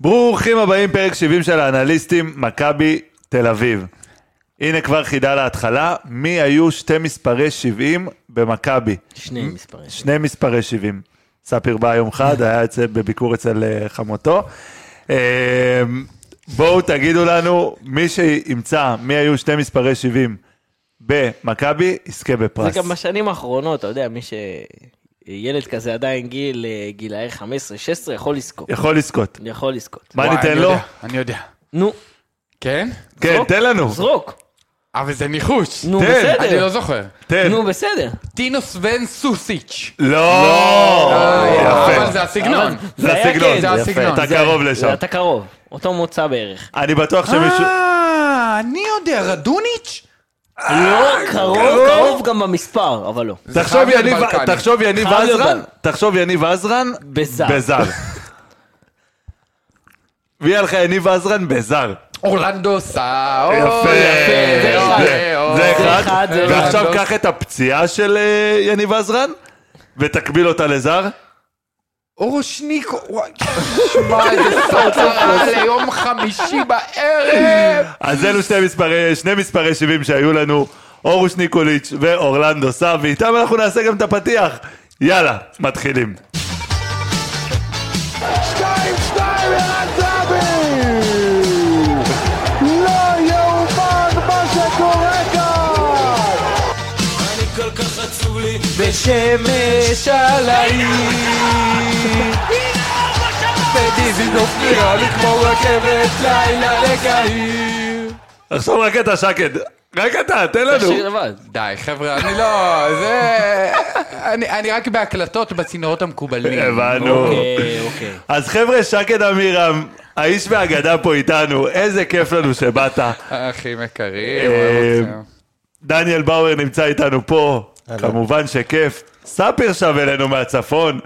ברוכים הבאים, פרק 70 של האנליסטים, מכבי תל אביב. הנה כבר חידה להתחלה, מי היו שתי מספרי 70 במכבי? שני מספרים. שני מספרי 70. ספיר בא יום חד, היה אצל, בביקור אצל אה, חמותו. אה, בואו תגידו לנו, מי שימצא מי היו שתי מספרי 70 במכבי, יזכה זה בפרס. גם בשנים האחרונות, אתה יודע, מי ש... ילד כזה עדיין גיל, אה, גילאי 15-16 יכול לזכות. יכול לזכות. יכול לזכות. מה ניתן אני לו? יודע, אני יודע. נו, כן? כן. תן לנו. זרוק. אבל זה ניחוש. נו, תן, אני לא בסדר. זוכר. תן. נו, בסדר. טינוס ון סוסיץ'. לא! אבל יפה. זה הסגנון. אבל זה היה הסגנון. כן, זה יפה, הסגנון. אתה זה- קרוב זה- לשם. אתה קרוב. אותו מוצא בערך. אני בטוח שמישהו... אה, אני יודע, רדוניץ'? לא, קרוב, קרוב גם במספר, אבל לא. זה תחשוב חייב להיות יניב- בלקני. תחשוב יניב חייב להיות עזרן. תחשוב יניב עזרן בזר. בזר. ויהיה לך יניב עזרן בזר. אורלנדו סאו. יפה, זה אחד. זה זה אחד, אחד, זה ועכשיו אחד. קח את הפציעה של אה, יניב עזרן ותקביל אותה לזר. אורושניקו, וואי, שמע איזה סצרה ליום חמישי בערב. אז אלו שני מספרי, שני מספרי 70 שהיו לנו, אורוש ניקוליץ' ואורלנדו סאב, ואיתם אנחנו נעשה גם את הפתיח. יאללה, מתחילים. בשמש על העיר. בדיזינגוף נראה לי כמו רכבת לילה לקהיר. עכשיו רק אתה שקד, רק אתה, תן לנו. תשאיר לבד. די חבר'ה, אני לא, זה... אני, אני רק בהקלטות בצינורות המקובלים. הבנו. אוקיי, אוקיי. אז חבר'ה, שקד עמירם, האיש והאגדה פה איתנו, איזה כיף לנו שבאת. אחים יקרים, אה. דניאל באואר נמצא איתנו פה, כמובן שכיף. ספיר שב אלינו מהצפון,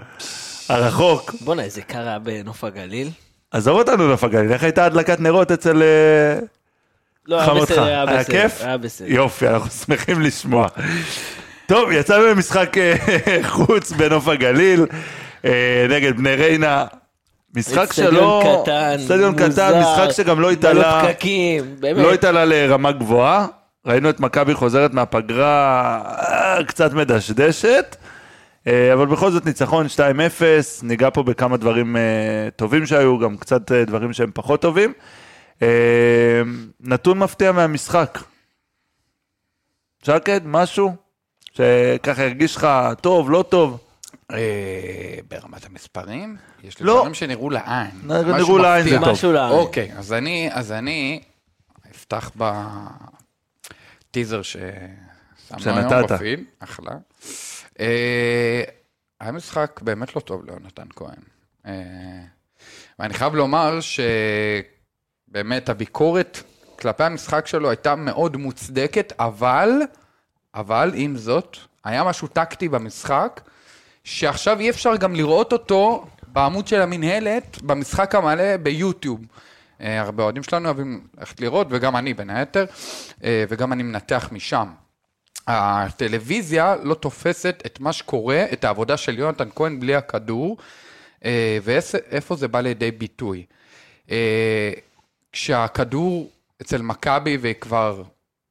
הרחוק. בואנה, איזה קר היה בנוף הגליל. עזוב אותנו נוף הגליל, איך הייתה הדלקת נרות אצל אה, לא, היה חמותך? בסדר, היה היה בסדר. כיף? היה בסדר. יופי, אנחנו שמחים לשמוע. טוב, יצאנו למשחק אה, חוץ בנוף הגליל, אה, נגד בני ריינה. משחק אצטדיון שלא... קטן, אצטדיון קטן, מוזר, משחק שגם לא מלא התעלה... פקקים, באמת. לא התעלה לרמה גבוהה. ראינו את מכבי חוזרת מהפגרה אה, קצת מדשדשת, אה, אבל בכל זאת ניצחון 2-0, ניגע פה בכמה דברים אה, טובים שהיו, גם קצת דברים שהם פחות טובים. נתון מפתיע מהמשחק. שקד, משהו? שככה הרגיש לך טוב, לא טוב? ברמת המספרים, יש לי לא. דברים שנראו לעין. נראו לעין זה. טוב. אוקיי, אז אני, אז אני אפתח בטיזר ששמנו היום. בפיד, אחלה. אה, היה משחק באמת לא טוב ליונתן כהן. אה, ואני חייב לומר שבאמת הביקורת כלפי המשחק שלו הייתה מאוד מוצדקת, אבל, אבל עם זאת, היה משהו טקטי במשחק, שעכשיו אי אפשר גם לראות אותו בעמוד של המינהלת, במשחק המלא ביוטיוב. אה, הרבה אוהדים שלנו אוהבים ללכת לראות, וגם אני בין היתר, אה, וגם אני מנתח משם. הטלוויזיה לא תופסת את מה שקורה, את העבודה של יונתן כהן בלי הכדור, אה, ואיפה זה בא לידי ביטוי. כשהכדור אצל מכבי והיא כבר,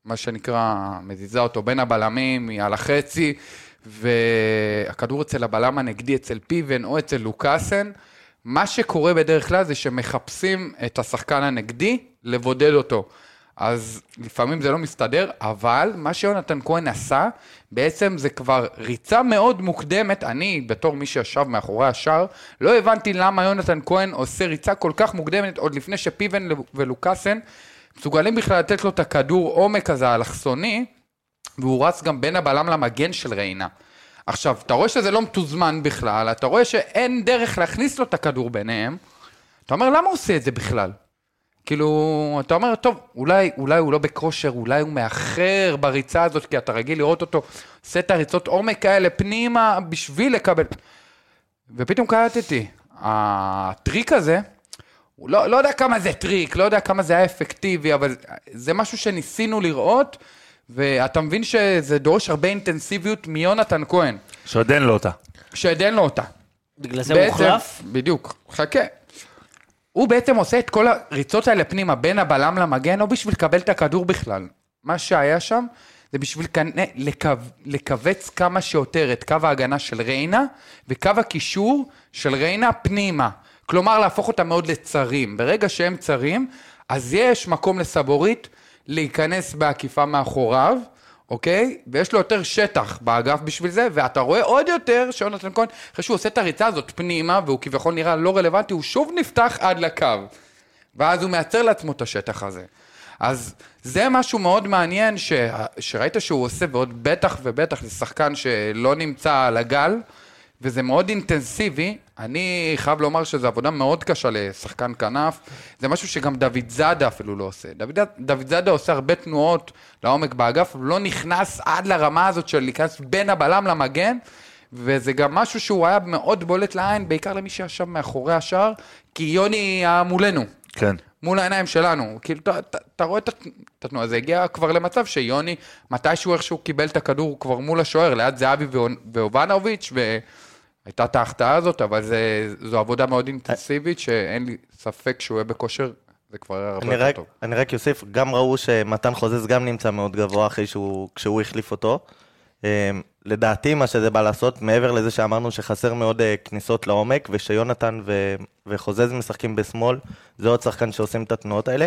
מה שנקרא, מזיזה אותו בין הבלמים, היא על החצי, והכדור אצל הבלם הנגדי, אצל פיבן או אצל לוקאסן, מה שקורה בדרך כלל זה שמחפשים את השחקן הנגדי לבודד אותו. אז לפעמים זה לא מסתדר, אבל מה שיונתן כהן עשה, בעצם זה כבר ריצה מאוד מוקדמת. אני, בתור מי שישב מאחורי השער, לא הבנתי למה יונתן כהן עושה ריצה כל כך מוקדמת, עוד לפני שפיבן ולוקאסן מסוגלים בכלל לתת לו את הכדור עומק הזה האלכסוני, והוא רץ גם בין הבלם למגן של ריינה. עכשיו, אתה רואה שזה לא מתוזמן בכלל, אתה רואה שאין דרך להכניס לו את הכדור ביניהם, אתה אומר, למה הוא עושה את זה בכלל? כאילו, אתה אומר, טוב, אולי, אולי הוא לא בכושר, אולי הוא מאחר בריצה הזאת, כי אתה רגיל לראות אותו עושה את הריצות עומק האלה פנימה בשביל לקבל... ופתאום קלטתי, הטריק הזה, הוא לא, לא יודע כמה זה טריק, לא יודע כמה זה היה אפקטיבי, אבל זה משהו שניסינו לראות, ואתה מבין שזה דורש הרבה אינטנסיביות מיונתן כהן, שעוד אין לו אותה. שעוד אין לו אותה. בגלל זה הוא מוחלף? בדיוק, חכה. הוא בעצם עושה את כל הריצות האלה פנימה בין הבלם למגן, לא בשביל לקבל את הכדור בכלל. מה שהיה שם זה בשביל כנ- לקו, לכווץ כמה שיותר את קו ההגנה של ריינה וקו הקישור של ריינה פנימה. כלומר, להפוך אותם מאוד לצרים. ברגע שהם צרים, אז יש מקום לסבורית להיכנס בעקיפה מאחוריו, אוקיי? ויש לו יותר שטח באגף בשביל זה, ואתה רואה עוד יותר שיונתן כהן, אחרי שהוא עושה את הריצה הזאת פנימה, והוא כביכול נראה לא רלוונטי, הוא שוב נפתח עד לקו. ואז הוא מייצר לעצמו את השטח הזה. אז זה משהו מאוד מעניין ש... שראית שהוא עושה, ועוד בטח ובטח לשחקן שלא נמצא על הגל, וזה מאוד אינטנסיבי. אני חייב לומר שזו עבודה מאוד קשה לשחקן כנף. זה משהו שגם דוד זאדה אפילו לא עושה. דוד, דוד זאדה עושה הרבה תנועות לעומק באגף, הוא לא נכנס עד לרמה הזאת של להיכנס בין הבלם למגן. וזה גם משהו שהוא היה מאוד בולט לעין, בעיקר למי שישב מאחורי השער, כי יוני היה מולנו. כן. מול העיניים שלנו, כאילו, אתה, רואה את הת- את התנועה, זה הגיע כבר למצב שיוני, מתישהו איכשהו קיבל את הכדור כבר מול השוער, ליד זהבי ואובנוביץ', והייתה את ההחטאה הזאת, אבל זה, זו עבודה מאוד אינטנסיבית, שאין לי ספק שהוא יהיה בכושר, זה כבר היה הרבה יותר רק, טוב. אני רק אוסיף, גם ראו שמתן חוזז גם נמצא מאוד גבוה אחרי שהוא, כשהוא החליף אותו. אה, לדעתי מה שזה בא לעשות, מעבר לזה שאמרנו שחסר מאוד אה, כניסות לעומק, ושיונתן ו, וחוזז משחקים בשמאל, זה עוד שחקן שעושים את התנועות האלה.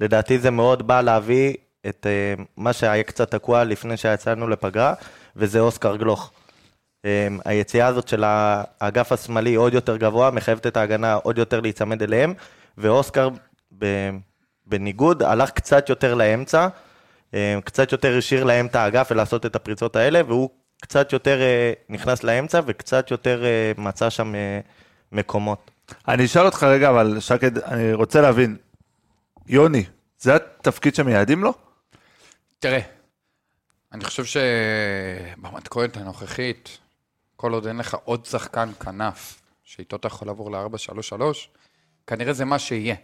לדעתי זה מאוד בא להביא את אה, מה שהיה קצת תקוע לפני שיצאנו לפגרה, וזה אוסקר גלוך. אה, היציאה הזאת של האגף השמאלי עוד יותר גבוה, מחייבת את ההגנה עוד יותר להיצמד אליהם, ואוסקר בניגוד הלך קצת יותר לאמצע, אה, קצת יותר השאיר להם את האגף ולעשות את הפריצות האלה, והוא קצת יותר אה, נכנס לאמצע וקצת יותר אה, מצא שם אה, מקומות. אני אשאל אותך רגע, אבל שקד, אני רוצה להבין, יוני, זה התפקיד שמייעדים לו? תראה, אני חושב שבמתכונת הנוכחית, כל עוד אין לך עוד שחקן כנף, שאיתו אתה יכול לעבור ל-4-3-3, כנראה זה מה שיהיה,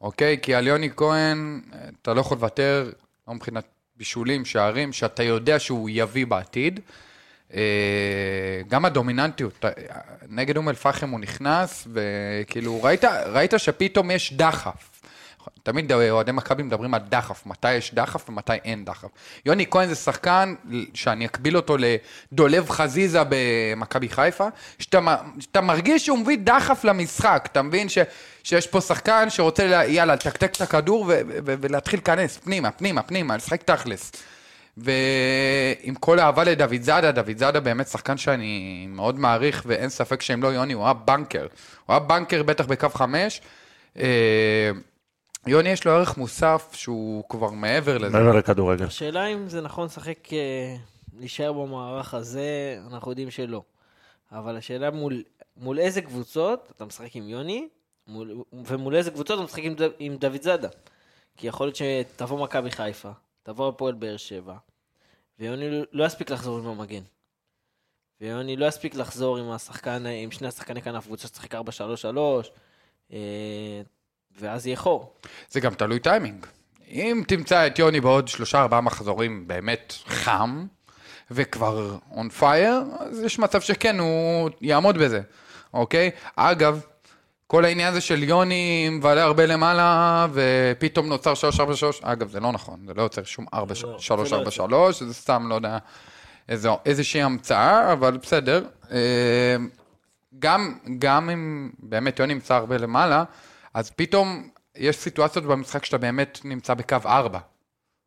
אוקיי? כי על יוני כהן, אתה לא יכול לוותר, לא מבחינת בישולים, שערים, שאתה יודע שהוא יביא בעתיד. אה, גם הדומיננטיות, אה, נגד אום אל-פחם הוא נכנס, וכאילו, ראית, ראית שפתאום יש דחף. תמיד אוהדי מכבי מדברים על דחף, מתי יש דחף ומתי אין דחף. יוני כהן זה שחקן שאני אקביל אותו לדולב חזיזה במכבי חיפה, שאתה, שאתה מרגיש שהוא מביא דחף למשחק, אתה מבין ש, שיש פה שחקן שרוצה, לה, יאללה, לתקתק את הכדור ו, ו, ולהתחיל להיכנס פנימה, פנימה, פנימה, לשחק תכלס. ועם כל האהבה לדוד זאדה, דוד זאדה באמת שחקן שאני מאוד מעריך, ואין ספק שאם לא יוני, הוא היה בנקר. הוא היה בנקר בטח בקו חמש. יוני יש לו ערך מוסף שהוא כבר מעבר לזה. מעבר לכדורגל. השאלה אם זה נכון לשחק, אה, להישאר במערך הזה, אנחנו יודעים שלא. אבל השאלה מול, מול איזה קבוצות אתה משחק עם יוני, מול, ומול איזה קבוצות אתה משחק עם, ד- עם דוד זאדה. כי יכול להיות שתבוא מכבי חיפה, תבוא הפועל באר שבע, ויוני לא יספיק לחזור עם המגן. ויוני לא יספיק לחזור עם השחקן, עם שני השחקני כנף, קבוצה שתשחק 4-3-3, אה, ואז יהיה חור. זה גם תלוי טיימינג. אם תמצא את יוני בעוד שלושה ארבעה מחזורים באמת חם, וכבר און פייר, אז יש מצב שכן, הוא יעמוד בזה, אוקיי? אגב, כל העניין הזה של יוני מבלה הרבה למעלה, ופתאום נוצר 343, אגב, זה לא נכון, זה לא יוצר שום 4, לא, 3, זה לא 4, 3, זה סתם, לא יודע, איזו, איזושהי המצאה, אבל בסדר. אה, גם, גם אם באמת יוני נמצא הרבה למעלה, אז פתאום יש סיטואציות במשחק שאתה באמת נמצא בקו 4.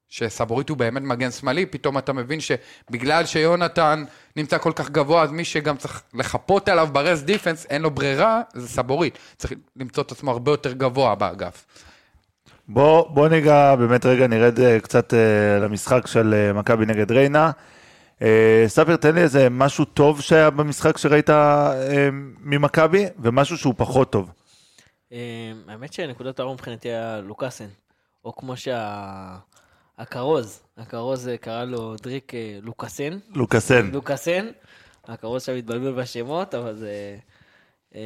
שסבורית הוא באמת מגן שמאלי, פתאום אתה מבין שבגלל שיונתן נמצא כל כך גבוה, אז מי שגם צריך לחפות עליו ברס דיפנס, אין לו ברירה, זה סבורית. צריך למצוא את עצמו הרבה יותר גבוה באגף. בוא, בוא ניגע, באמת רגע נרד אה, קצת אה, למשחק של אה, מכבי נגד ריינה. אה, ספר, תן לי איזה משהו טוב שהיה במשחק שראית אה, ממכבי, ומשהו שהוא פחות טוב. אה, האמת שנקודת האור מבחינתי היה לוקאסן, או כמו שהכרוז, הכרוז אה, קרא לו דריק אה, לוקאסן, לוקאסן. לוקאסן, הכרוז שם התבלבל בשמות, אבל זה... אה,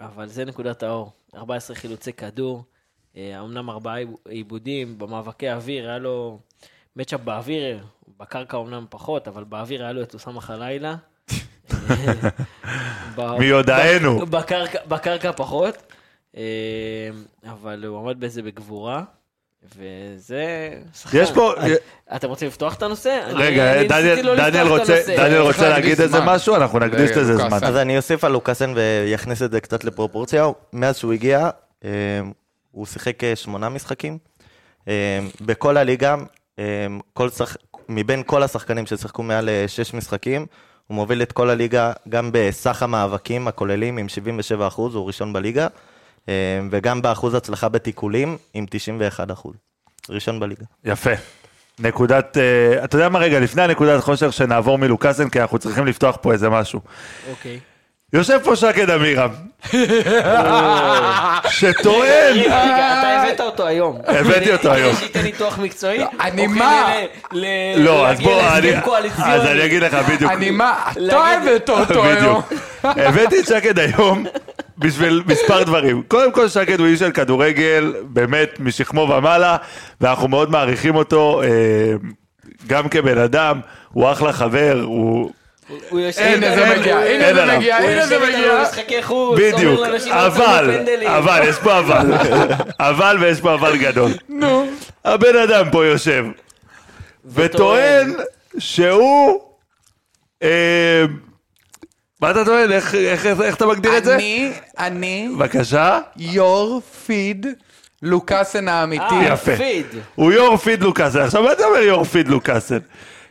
אבל זה נקודת האור, 14 חילוצי כדור, אה, אמנם ארבעה עיבודים, במאבקי האוויר היה לו מצ'אפ באוויר, בקרקע אמנם פחות, אבל באוויר היה לו את אוסאמה חלילה. מיודענו. בקרקע, בקרקע פחות. אה, אבל הוא עמד בזה בגבורה, וזה... שחקן. יש פה, אתם רוצים לפתוח את הנושא? רגע, דניאל לא דניאל רוצה להגיד איזה. משהו? אנחנו נקדיש לזה. זמן. אז אני אוסיף על לוקאסן ויכניס את זה קצת לפרופורציה. מאז שהוא הגיע, אה, הוא שיחק אה, שמונה משחקים. אה, בכל הליגה, אה, כל שח... מבין כל השחקנים ששיחקו מעל אה, שש משחקים, הוא מוביל את כל הליגה גם בסך המאבקים הכוללים עם 77 אחוז, הוא ראשון בליגה, אה, וגם באחוז הצלחה בתיקולים עם 91 אחוז. ראשון בליגה. יפה. נקודת, אה, אתה יודע מה רגע, לפני הנקודת חושר שנעבור מלוקאסן, כי אנחנו צריכים לפתוח פה איזה משהו. אוקיי. יושב פה שקד אמירם, שטוען, אתה הבאת אותו היום. הבאתי אותו היום. שייתן ניתוח מקצועי? אני מה? לא, אז בוא, אני-? אז אני אגיד לך בדיוק. אני מה, אתה הבאת אותו היום. הבאתי את שקד היום בשביל מספר דברים. קודם כל, שקד הוא איש של כדורגל, באמת משכמו ומעלה, ואנחנו מאוד מעריכים אותו, אה, גם כבן אדם, הוא אחלה חבר, הוא... הוא יושב אין, הנה אין, זה מגיע, אין הנה זה. מגיע, הוא הנה יושב זה איתנו מגיע. במשחקי חוץ, בדיוק, אומר לאנשים, "לא אבל, תשמו פנדלים". אבל, יש פה אבל, אבל ויש פה אבל גדול. נו. הבן אדם פה יושב, וטוען שהוא... אה, מה אתה טוען? איך- איך איך אתה מגדיר את זה? אני, אני, בבקשה. יור פיד, לוקאסן האמיתי. אה, יפה. פיד. הוא יור פיד לוקאסן. עכשיו, מה אתה אומר יור פיד לוקאסן?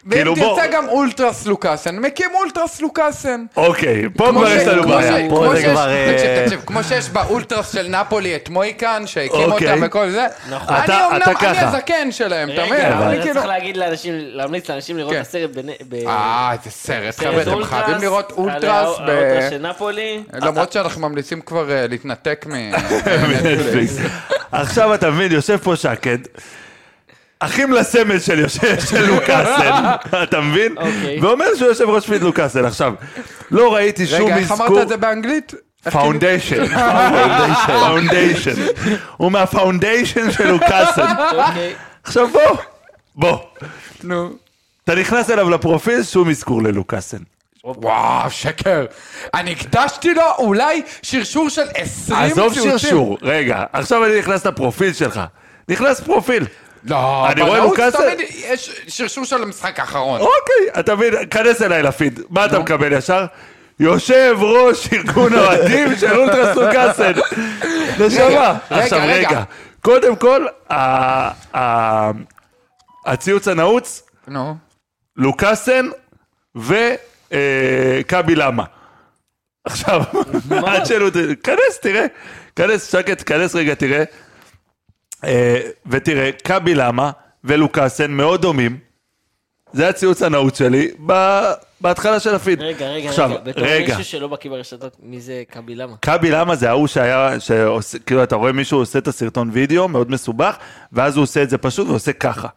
ואם כאילו, בוא... תרצה גם אולטרס לוקאסן, מקים אולטרס לוקאסן. אוקיי, פה כמו כבר יש לנו בעיה. פה כמו זה שיש- כבר, אה, תקשיב, תקשיב, כמו שיש באולטרס של נפולי את מויקן, שהקים אוקיי. אותם וכל זה, נכון. אני אומנם, אני. הזקן שלהם, אתה מבין? רגע, כאילו... צריך להגיד לאנשים, להמליץ לאנשים לראות כן. את הסרט ב... אה, איזה סרט, חבר'ה, אתם חייבים לראות אולטרס ב... האולטרס של נפולי. למרות שאנחנו ממליצים כבר אה, להתנתק מ... מנטפליקס. עכשיו אתה מבין, יושב פה שקד, אחים לסמל של יושב של לוקאסן, אתה מבין? אוקיי. ואומר שהוא יושב ראש פיד לוקאסן. עכשיו, לא ראיתי שום רגע, איך אזכור... אמרת את זה באנגלית? איך כאילו- foundation, foundation, הוא מה foundation של לוקאסן. אוקיי. עכשיו בוא, בוא, נו. אתה נכנס אליו לפרופיל, שום אזכור ללוקאסן. וואו, שקר. אני הקדשתי לו אולי שרשור של 20 עזוב ציוצים. שרשור, רגע, עכשיו אני נכנס לפרופיל שלך. נכנס פרופיל. לא, אני רואה לוקאסן? תמיד יש שרשור של המשחק האחרון. אוקיי, אתה מבין, כנס אליי לפיד, מה אתה מקבל ישר? יושב ראש ארגון האוהדים של אולטרס לוקאסן. נשמה. עכשיו רגע. קודם כל, הציוץ הנעוץ. לוקאסן וכבי למה. עכשיו, עד שאלו, כנס, תראה, כנס, שקט, כנס רגע, תראה. אה, ותראה, כבי למה ולוקאסן מאוד דומים. זה הציוץ הנעוץ שלי ב- בהתחלה של הפיד. רגע, רגע, עכשיו, רגע. בתור רגע. מישהו שלא בקיא ברשתות, מי זה קאבי למה? כבי למה זה ההוא שהיה, שעושה, כאילו אתה רואה מישהו עושה את הסרטון וידאו, מאוד מסובך, ואז הוא עושה את זה פשוט ועושה ככה,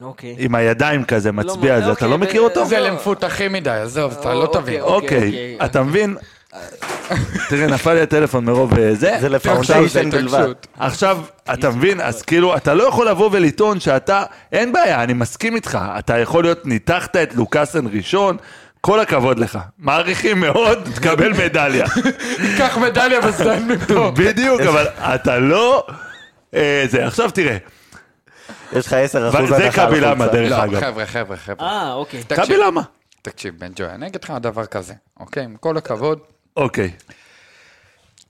אוקיי. עם הידיים כזה, מצביע על זה, אתה אוקיי, לא ב- מכיר אותו? זה לא. למפותחים מדי, עזוב, אתה לא אוקיי, תבין. אוקיי. אוקיי, אתה מבין? תראה, נפל לי הטלפון מרוב אה, זה. זה ל foundation זה בלבד. עכשיו, אתה מבין? אז כאילו, אתה לא יכול לבוא ולטעון שאתה, אין בעיה, אני מסכים איתך. אתה יכול להיות, ניתחת את לוקאסן ראשון, כל הכבוד לך. מעריכים מאוד, תקבל מדליה. קח מדליה וסיים מפה. בדיוק, אבל אתה לא... אה, זה, עכשיו תראה, יש לך 10 אחוז זה הנחה על קבי למה, חולצה. דרך לא, אגב. חבר'ה, חבר'ה, חבר'ה. אה, אוקיי. קבי למה? תקשיב, בן ג'וי, אני אגיד לך דבר כזה, אוקיי? עם כל הכבוד. אוקיי.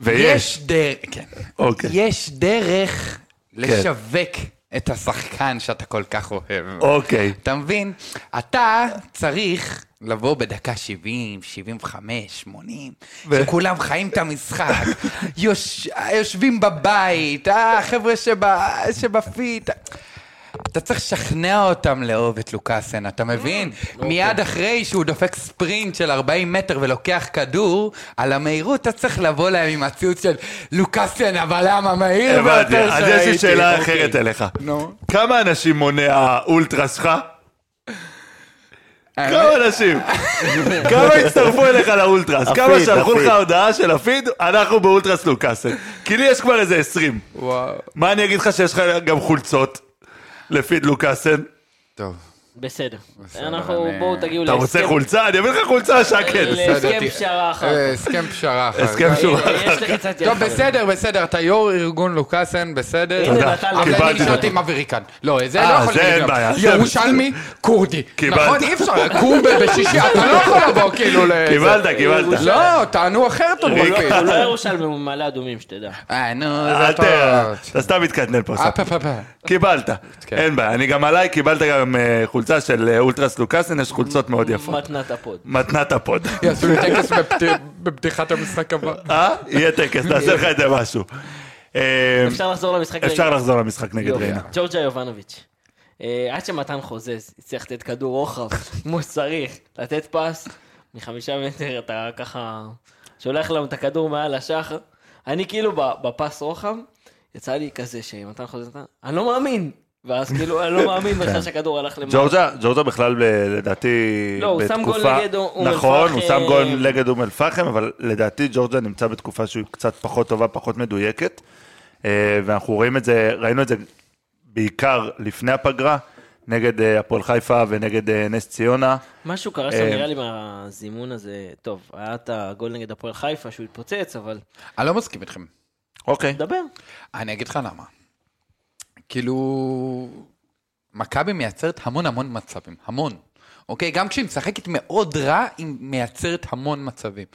ויש, יש דרך, כן. אוקיי. יש דרך לשווק את השחקן שאתה כל כך אוהב. אוקיי. אתה מבין? אתה צריך לבוא בדקה 70, 75, 80, ו- שכולם חיים את המשחק, יוש... יושבים בבית, החבר'ה. שבפיט. אתה צריך לשכנע אותם לאהוב את לוקאסן, אתה מבין? מיד אחרי שהוא דופק ספרינט של 40 מטר ולוקח כדור, על המהירות אתה צריך לבוא להם עם הציוץ של לוקאסן, אבל למה מהיר ביותר אז יש לי שראיתי." שאלה אוקיי. אחרת אליך. נו. כמה אנשים מונה האולטרה שלך? כמה אנשים? כמה הצטרפו אליך לאולטרס? כמה שלחו לך. הודעה של הפיד? אנחנו באולטרס לוקאסן. כי לי יש כבר איזה 20. וואו. מה אני אגיד לך שיש לך גם חולצות לפיד לוקאסן? טוב. בסדר. אנחנו, בואו תגיעו אתה רוצה להסכם- חולצה? אני אביא לך חולצה, שקט. להסכם פשרה אחר אה. הסכם פשרה אחר. הסכם. פשרה. יד טוב, חברים. בסדר, בסדר, אתה יו"ר ארגון לוקאסן, בסדר. תודה. לי. אבל אני קיבלתי נשארתי. עם אבריקן. לא, זה אה, לא יכול זה להגיד אין גם. בעיה, זה ירושלמי, כורדי. נכון, אי אפשר, קום ב- בשישי, אתה לא יכול לבוא כאילו ל... קיבלת, קיבלת. לא, טענו אחרת עוד הוא לא- בפיד. הוא לא ירושלמי, הוא מעלה אדומים, שתדע. אה, נו, זה. טוב. אתה סתם מתקטנן פה. אה. פה. קיבלת, כן. אין בעיה. אני גם עליי, קיבלת גם אה, חולצה של אה, אולטרס לוקאסן, יש חולצות מאוד יפות. מתנת ה pod. מתנת ה pod. יעשו לי טקס בפת- בפתיחת המשחק הבא. אה? יהיה טקס, נעשה לך את זה משהו. אה, אפשר לחזור למשחק? אפשר לחזור למשחק נגד. ריינה. ג'ורג'ה יובנוביץ'. אה, עד שמתן חוזז הצליח לתת כדור רוחב כמו שצריך, לתת פס מחמישה מטר, אתה ככה שולח לנו את הכדור מעל השחר. אני כאילו בפס רוחב, יצא לי כזה שמתן חוזז נתן, אני לא מאמין. ואז כאילו, אני לא מאמין בכלל שהכדור הלך למעלה. ג'ורג'ה, ג'ורג'ה בכלל ב- לדעתי לא, הוא שם גול בתקופה- נגד אום נכון, הוא. שם גול נגד אום אל-פחם, אבל לדעתי ג'ורג'ה נמצא בתקופה שהיא קצת פחות טובה, פחות מדויקת. אה, ואנחנו רואים את זה, ראינו את זה בעיקר לפני הפגרה, נגד אה, הפועל חיפה ונגד אה, נס ציונה. משהו קרה שם אה, נראה לי מהזימון הזה, טוב, היה את הגול נגד הפועל חיפה שהוא התפוצץ, אבל אני לא מסכים איתכם. אוקיי. דבר. אני אגיד לך למה. כאילו, מכבי מייצרת המון המון מצבים, המון. אוקיי? גם כשהיא משחקת מאוד רע, היא מייצרת המון מצבים.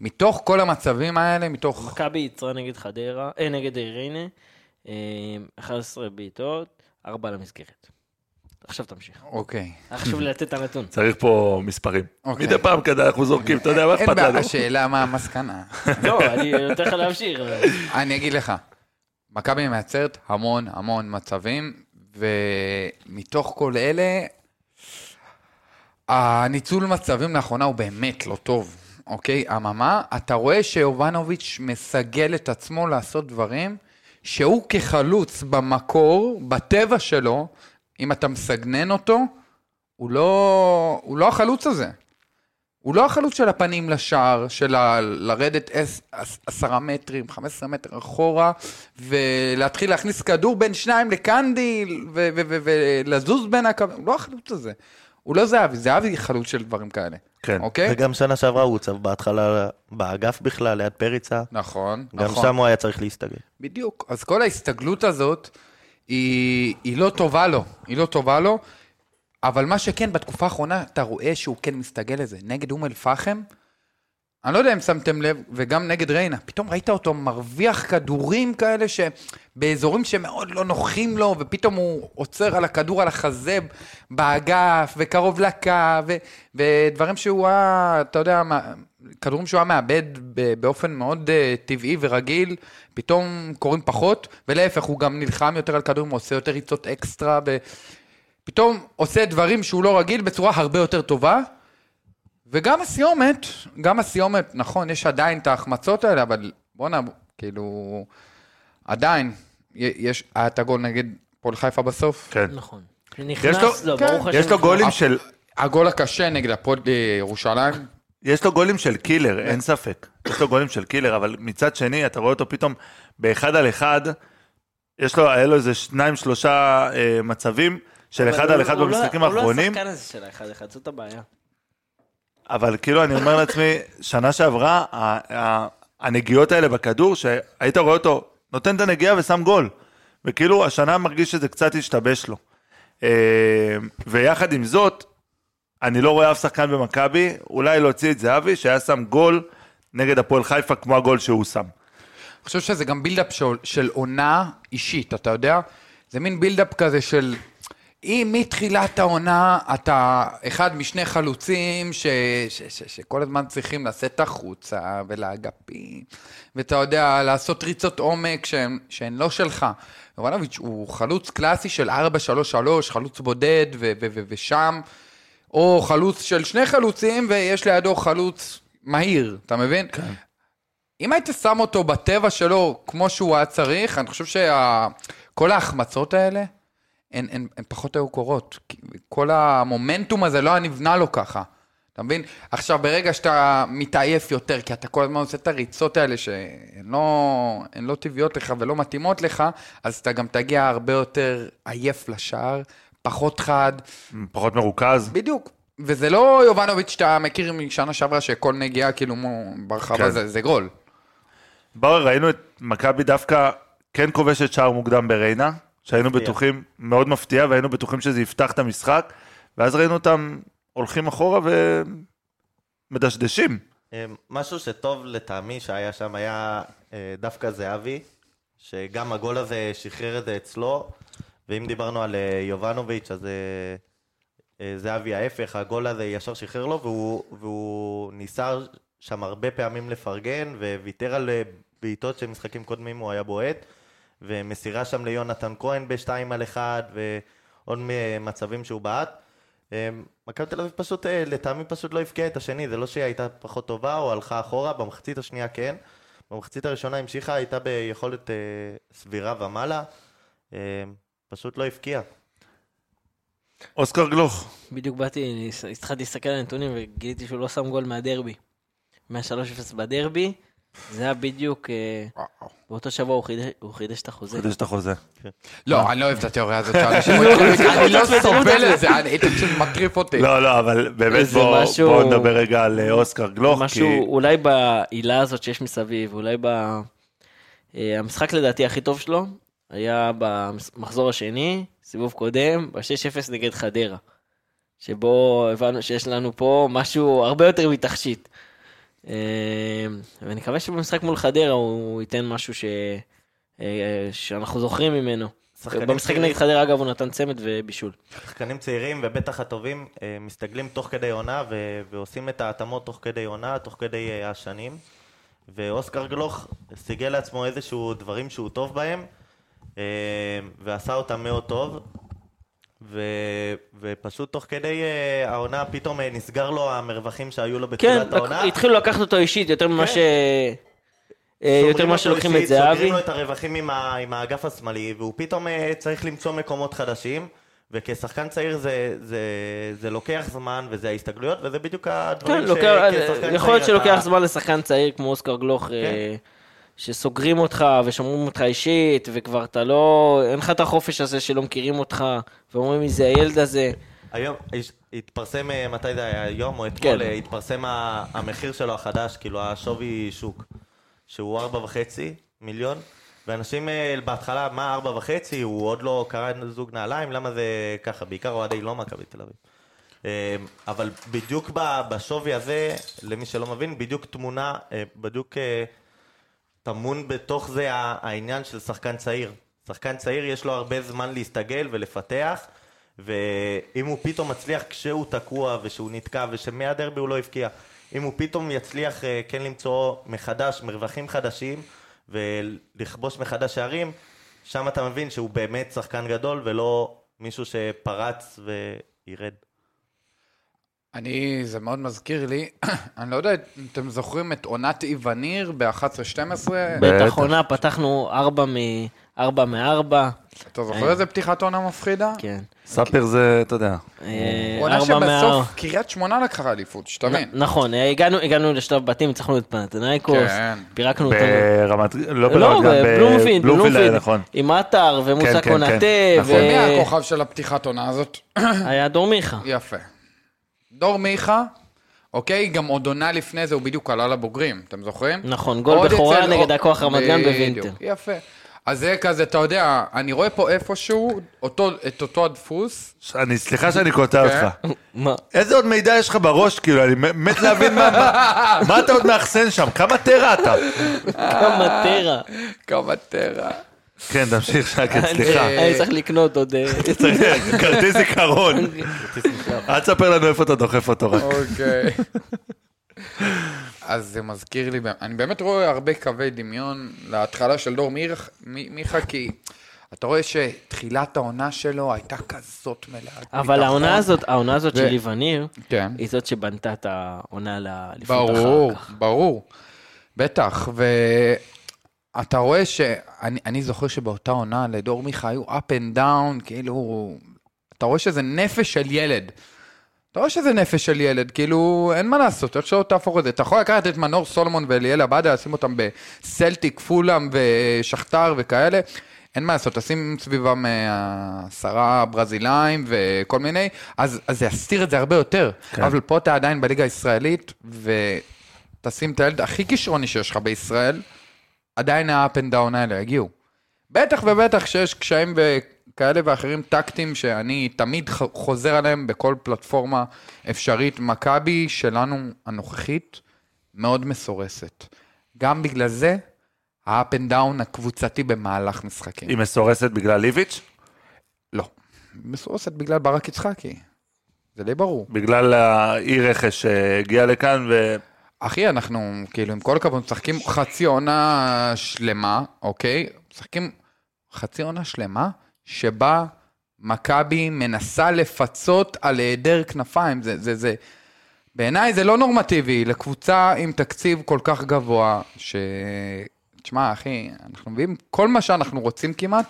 מתוך כל המצבים האלה, מתוך... מכבי יצרה נגד חדרה, אה, נגד ריינה, אה, 11 בעיטות, 4 למסגרת. עכשיו תמשיך. אוקיי. חשוב לי לתת את הנתון. צריך פה מספרים. אוקיי. מדי פעם כזה אנחנו זורקים, אתה יודע, מה אין אכפת בעיה, לנו? השאלה מה המסקנה. לא, אני נותן לך להמשיך. אני אגיד לך, מכבי מייצרת המון המון מצבים, ומתוך כל אלה, הניצול מצבים לאחרונה הוא באמת לא טוב, אוקיי? אממה, אתה רואה שיובנוביץ' מסגל את עצמו לעשות דברים שהוא כחלוץ במקור, בטבע שלו, אם אתה מסגנן אותו, הוא לא, הוא לא החלוץ הזה. הוא לא החלוץ של הפנים לשער, של ה- לרדת עש- עש- עשרה מטרים, 15 מטר אחורה, ולהתחיל להכניס כדור בין שניים לקנדיל, ו- ו- ו- ולזוז בין הקווים, הוא לא החלוץ הזה. הוא לא זהבי, זהבי חלוץ של דברים כאלה. כן. אוקיי? וגם שנה שעברה הוא הוצב בהתחלה באגף בכלל, ליד פריצה. נכון, גם נכון. שם הוא היה צריך להסתגל. בדיוק. אז כל ההסתגלות הזאת, היא, היא לא טובה לו, היא לא טובה לו, אבל מה שכן, בתקופה האחרונה, אתה רואה שהוא כן מסתגל לזה. נגד אום אל-פחם, אני לא יודע אם שמתם לב, וגם נגד ריינה, פתאום ראית אותו מרוויח כדורים כאלה שבאזורים שמאוד לא נוחים לו, ופתאום הוא עוצר על הכדור על החזה באגף, וקרוב לקו, ו- ודברים שהוא היה, אתה יודע, כדורים שהוא היה מאבד באופן מאוד uh, טבעי ורגיל, פתאום קורים פחות, ולהפך, הוא גם נלחם יותר על כדורים, הוא עושה יותר ריצות אקסטרה, ופתאום עושה דברים שהוא לא רגיל בצורה הרבה יותר טובה. וגם הסיומת, גם הסיומת, נכון, יש עדיין את ההחמצות האלה, אבל בואנה, כאילו, עדיין, יש, היה את הגול נגד פועל חיפה בסוף. כן. נכון. יש נכנס לו- לו, כן. ברוך השם. יש לו נכנס. גולים של... הגול הקשה נגד הפועל אה, ירושלים, יש לו גולים של killer, אין ספק. יש לו גולים של killer, אבל מצד שני, אתה רואה אותו פתאום באחד על אחד, יש לו, היה לו איזה שניים, שלושה אה, מצבים של אחד על אחד לא- במשחקים הוא לא האחרונים, השחקן הזה של האחד אחד, זאת הבעיה. אבל כאילו, אני אומר לעצמי, שנה שעברה, הנגיעות האלה בכדור, שהיית רואה אותו נותן את הנגיעה ושם גול. וכאילו, השנה מרגיש שזה קצת השתבש לו. אה, ויחד עם זאת, אני לא רואה אף שחקן במכבי, אולי להוציא את זהבי, שהיה שם גול נגד הפועל חיפה כמו הגול שהוא שם. אני חושב שזה גם בילדאפ של, של עונה אישית, אתה יודע? זה מין בילדאפ כזה של... אם מתחילת העונה אתה אחד משני חלוצים ש, ש, ש, שכל הזמן צריכים לצאת החוצה ולאגפים, ואתה יודע, לעשות ריצות עומק שהן, שהן לא שלך. יובנוביץ' הוא חלוץ קלאסי של 4-3-3, חלוץ בודד ו, ו, ו, ושם, או חלוץ של שני חלוצים ויש לידו חלוץ מהיר, אתה מבין? כן. אם היית שם אותו בטבע שלו כמו שהוא היה צריך, אני חושב שכל ההחמצות האלה, הן, הן, הן פחות היו קורות. כל המומנטום הזה לא היה נבנה לו ככה. אתה מבין? עכשיו, ברגע שאתה מתעייף יותר, כי אתה כל הזמן עושה את הריצות האלה שהן לא, לא טבעיות לך ולא מתאימות לך, אז אתה גם תגיע הרבה יותר עייף לשער, פחות חד, פחות מרוכז. בדיוק. וזה לא יובנוביץ' שאתה מכיר משנה שעברה שכל נגיעה כאילו ברחבה כן. זה, זה גול. בר, ראינו את מכבי דווקא כן כובשת שער מוקדם בריינה, שהיינו מפתיע. בטוחים, מאוד מפתיע, והיינו בטוחים שזה יפתח את המשחק, ואז ראינו אותם הולכים אחורה ומדשדשים. אה, משהו שטוב לטעמי שהיה שם היה אה, דווקא זהבי, שגם הגול הזה שחרר את זה אצלו, ואם דיברנו על אה, יובנוביץ', אז זהבי ההפך, הגול הזה ישר שחרר לו, והוא, והוא ניסה שם הרבה פעמים לפרגן, וויתר על בעיטות של משחקים קודמים הוא היה בועט, ומסירה שם ליונתן כהן בשתיים על אחד, ועוד מצבים שהוא בעט. אה, מכבי תל אביב פשוט, אה, לטעמי פשוט לא הבקיעה את השני, זה לא שהיא הייתה פחות טובה או הלכה אחורה, במחצית השנייה כן. במחצית הראשונה המשיכה, הייתה ביכולת אה, סבירה ומעלה, אה, פשוט לא הבקיעה. אוסקר גלוך, בדיוק באתי, התחלתי להסתכל על הנתונים וגיליתי שהוא לא שם גול מהדרבי. מה-3-0 בדרבי, זה היה בדיוק, אה. באותו שבוע הוא חידש- חידש את החוזה. חדש את החוזה. לא, אני לא אוהב את התיאוריה הזאת אני לא סובל את זה, אני- זה פשוט מטריף אותי. לא, לא, אבל באמת בואו נדבר רגע על אה, אוסקר גלוך, משהו, אולי בעילה הזאת שיש מסביב, אולי ב... אה, המשחק לדעתי הכי טוב שלו היה במחזור השני, סיבוב קודם, ב-6-0 נגד חדרה. שבו הבנו שיש לנו פה משהו הרבה יותר מתכשיט. אה, ואני מקווה שבמשחק מול חדרה הוא ייתן משהו ש... אה, שאנחנו זוכרים ממנו. במשחק. נגד חדרה אגב הוא נתן צמד ובישול. שחקנים צעירים ובטח הטובים אה, מסתגלים תוך כדי עונה ו- ועושים את ההתאמות תוך כדי עונה, תוך כדי השנים. ואוסקר גלוך סיגל לעצמו איזשהו דברים שהוא טוב בהם, ועשה אותם מאוד טוב. ו- ופשוט תוך כדי אה, העונה פתאום אה, נסגר לו המרווחים שהיו לו כן, בתחילת לק... העונה. התחילו לקחת אותו אישית יותר ממה כן. ש... אה, יותר ממה שלוקחים את זהבי. סוגרים לו את הרווחים עם, ה, עם האגף השמאלי, והוא פתאום אה, צריך למצוא מקומות חדשים, וכשחקן צעיר זה, זה, זה לוקח זמן, וזה ההסתגלויות, וזה בדיוק הדברים כן, שכשחקן יכול להיות צעיר שלוקח אתה- זמן לשחקן צעיר כמו אוסקר גלוך, אה, שסוגרים אותך ושומרים אותך אישית, וכבר אתה לא, אין לך את החופש הזה שלא מכירים אותך, ואומרים מי זה הילד הזה. היום התפרסם, אה, מתי זה היה, היום או אתמול, כן. אה, התפרסם המחיר שלו החדש, כאילו השווי שוק, שהוא ארבע וחצי מיליון, ואנשים אה, בהתחלה, מה ארבע וחצי, הוא עוד לא קרא זוג נעליים, למה זה ככה, בעיקר אוהדי לא מכבי תל אביב. אבל בדיוק בשווי הזה, למי שלא מבין, בדיוק תמונה, בדיוק טמון בתוך זה העניין של שחקן צעיר. שחקן צעיר יש לו הרבה זמן להסתגל ולפתח, ואם הוא פתאום מצליח כשהוא תקוע ושהוא נתקע ושמהדרבי הוא לא הבקיע, אם הוא פתאום יצליח אה, כן למצוא מחדש מרווחים חדשים ולכבוש מחדש שערים, שם אתה מבין שהוא באמת שחקן גדול ולא מישהו שפרץ וירד. אני, זה מאוד מזכיר לי, אני לא יודע אם אתם זוכרים את עונת איווניר ב-11-12? בטח עונה, פתחנו ארבע מ... ארבע מארבע, אתה זוכר איזה פתיחת עונה מפחידה? כן. ספיר זה, אתה יודע. אה, עונה ארבע מה- שבסוף קריית שמונה לקחה אליפות, שתבין. נכון, אה, הגענו לשלב בתים, ניצחנו את פנתנייקוס, כן. פירקנו אותם. ברמת, לא לא, ברמת גן, בבלומפילד, היה נכון. עם עטר ומוסא כן, כן, נכון. ומי הכוכב של הפתיחת עונה הזאת? והיה דור מיכה. יפה. דור מיכה, אוקיי, גם עוד עונה לפני זה הוא בדיוק עלה לבוגרים, אתם זוכרים? נכון, גול עוד בכורה אצל- נגד הכוח רמת גן בווינטר. יפה. אז זה כזה, אתה יודע, אני רואה פה איפשהו אותו, את אותו הדפוס. אני, סליחה שאני קוטע כן. אותך. מה? איזה עוד מידע יש לך בראש, כאילו, אני מת להבין מה, מה, מה אתה עוד מאחסן שם, כמה טרה אתה? כמה טרה. כמה טרה. כן, תמשיך שקט, סליחה. אני צריך לקנות עוד... אה, צריך כרטיס זיכרון. אל תספר לנו איפה אתה דוחף אותו רק. אוקיי. אז זה מזכיר לי, אני באמת רואה הרבה קווי דמיון להתחלה של דור מיכה, כי אתה רואה שתחילת העונה שלו הייתה כזאת מלאה. אבל העונה הזאת, העונה הזאת ו- של ליווניר, כן. היא זאת שבנתה את העונה לאליפות ברור, אחר כך. ברור. בטח, ואתה רואה שאני אני זוכר שבאותה עונה לדור מיכה היו up and down, כאילו, אתה רואה שזה נפש של ילד. אתה רואה שזה נפש של ילד, כאילו, אין מה לעשות, איך שלא תהפוך את זה. אתה יכול לקחת את מנור סולומון ואליאל עבדה, לשים אותם בסלטיק, פולאם ושכתר וכאלה. אין מה לעשות, תשים סביבם אה, עשרה ברזילאים וכל מיני, אז, אז זה יסתיר את זה הרבה יותר. כן. אבל פה אתה עדיין בליגה הישראלית, ותשים את הילד הכי כישרוני שיש לך בישראל, עדיין ה-up and down האלה יגיעו. בטח ובטח שיש קשיים כאלה ואחרים טקטיים שאני תמיד חוזר עליהם בכל פלטפורמה אפשרית. מכבי שלנו הנוכחית מאוד מסורסת. גם בגלל זה, ה-up and down הקבוצתי במהלך משחקים. היא מסורסת בגלל איביץ'? לא. מסורסת בגלל ברק יצחקי. זה די ברור. בגלל האי רכש שהגיע לכאן, ו... אחי, אנחנו, כאילו, עם כל הכבוד, משחקים חצי עונה שלמה, אוקיי? משחקים חצי עונה שלמה, שבה מכבי מנסה לפצות על היעדר כנפיים. זה, זה, זה... בעיניי זה לא נורמטיבי לקבוצה עם תקציב כל כך גבוה, ש... תשמע, אחי, אנחנו מביאים כל מה שאנחנו רוצים כמעט,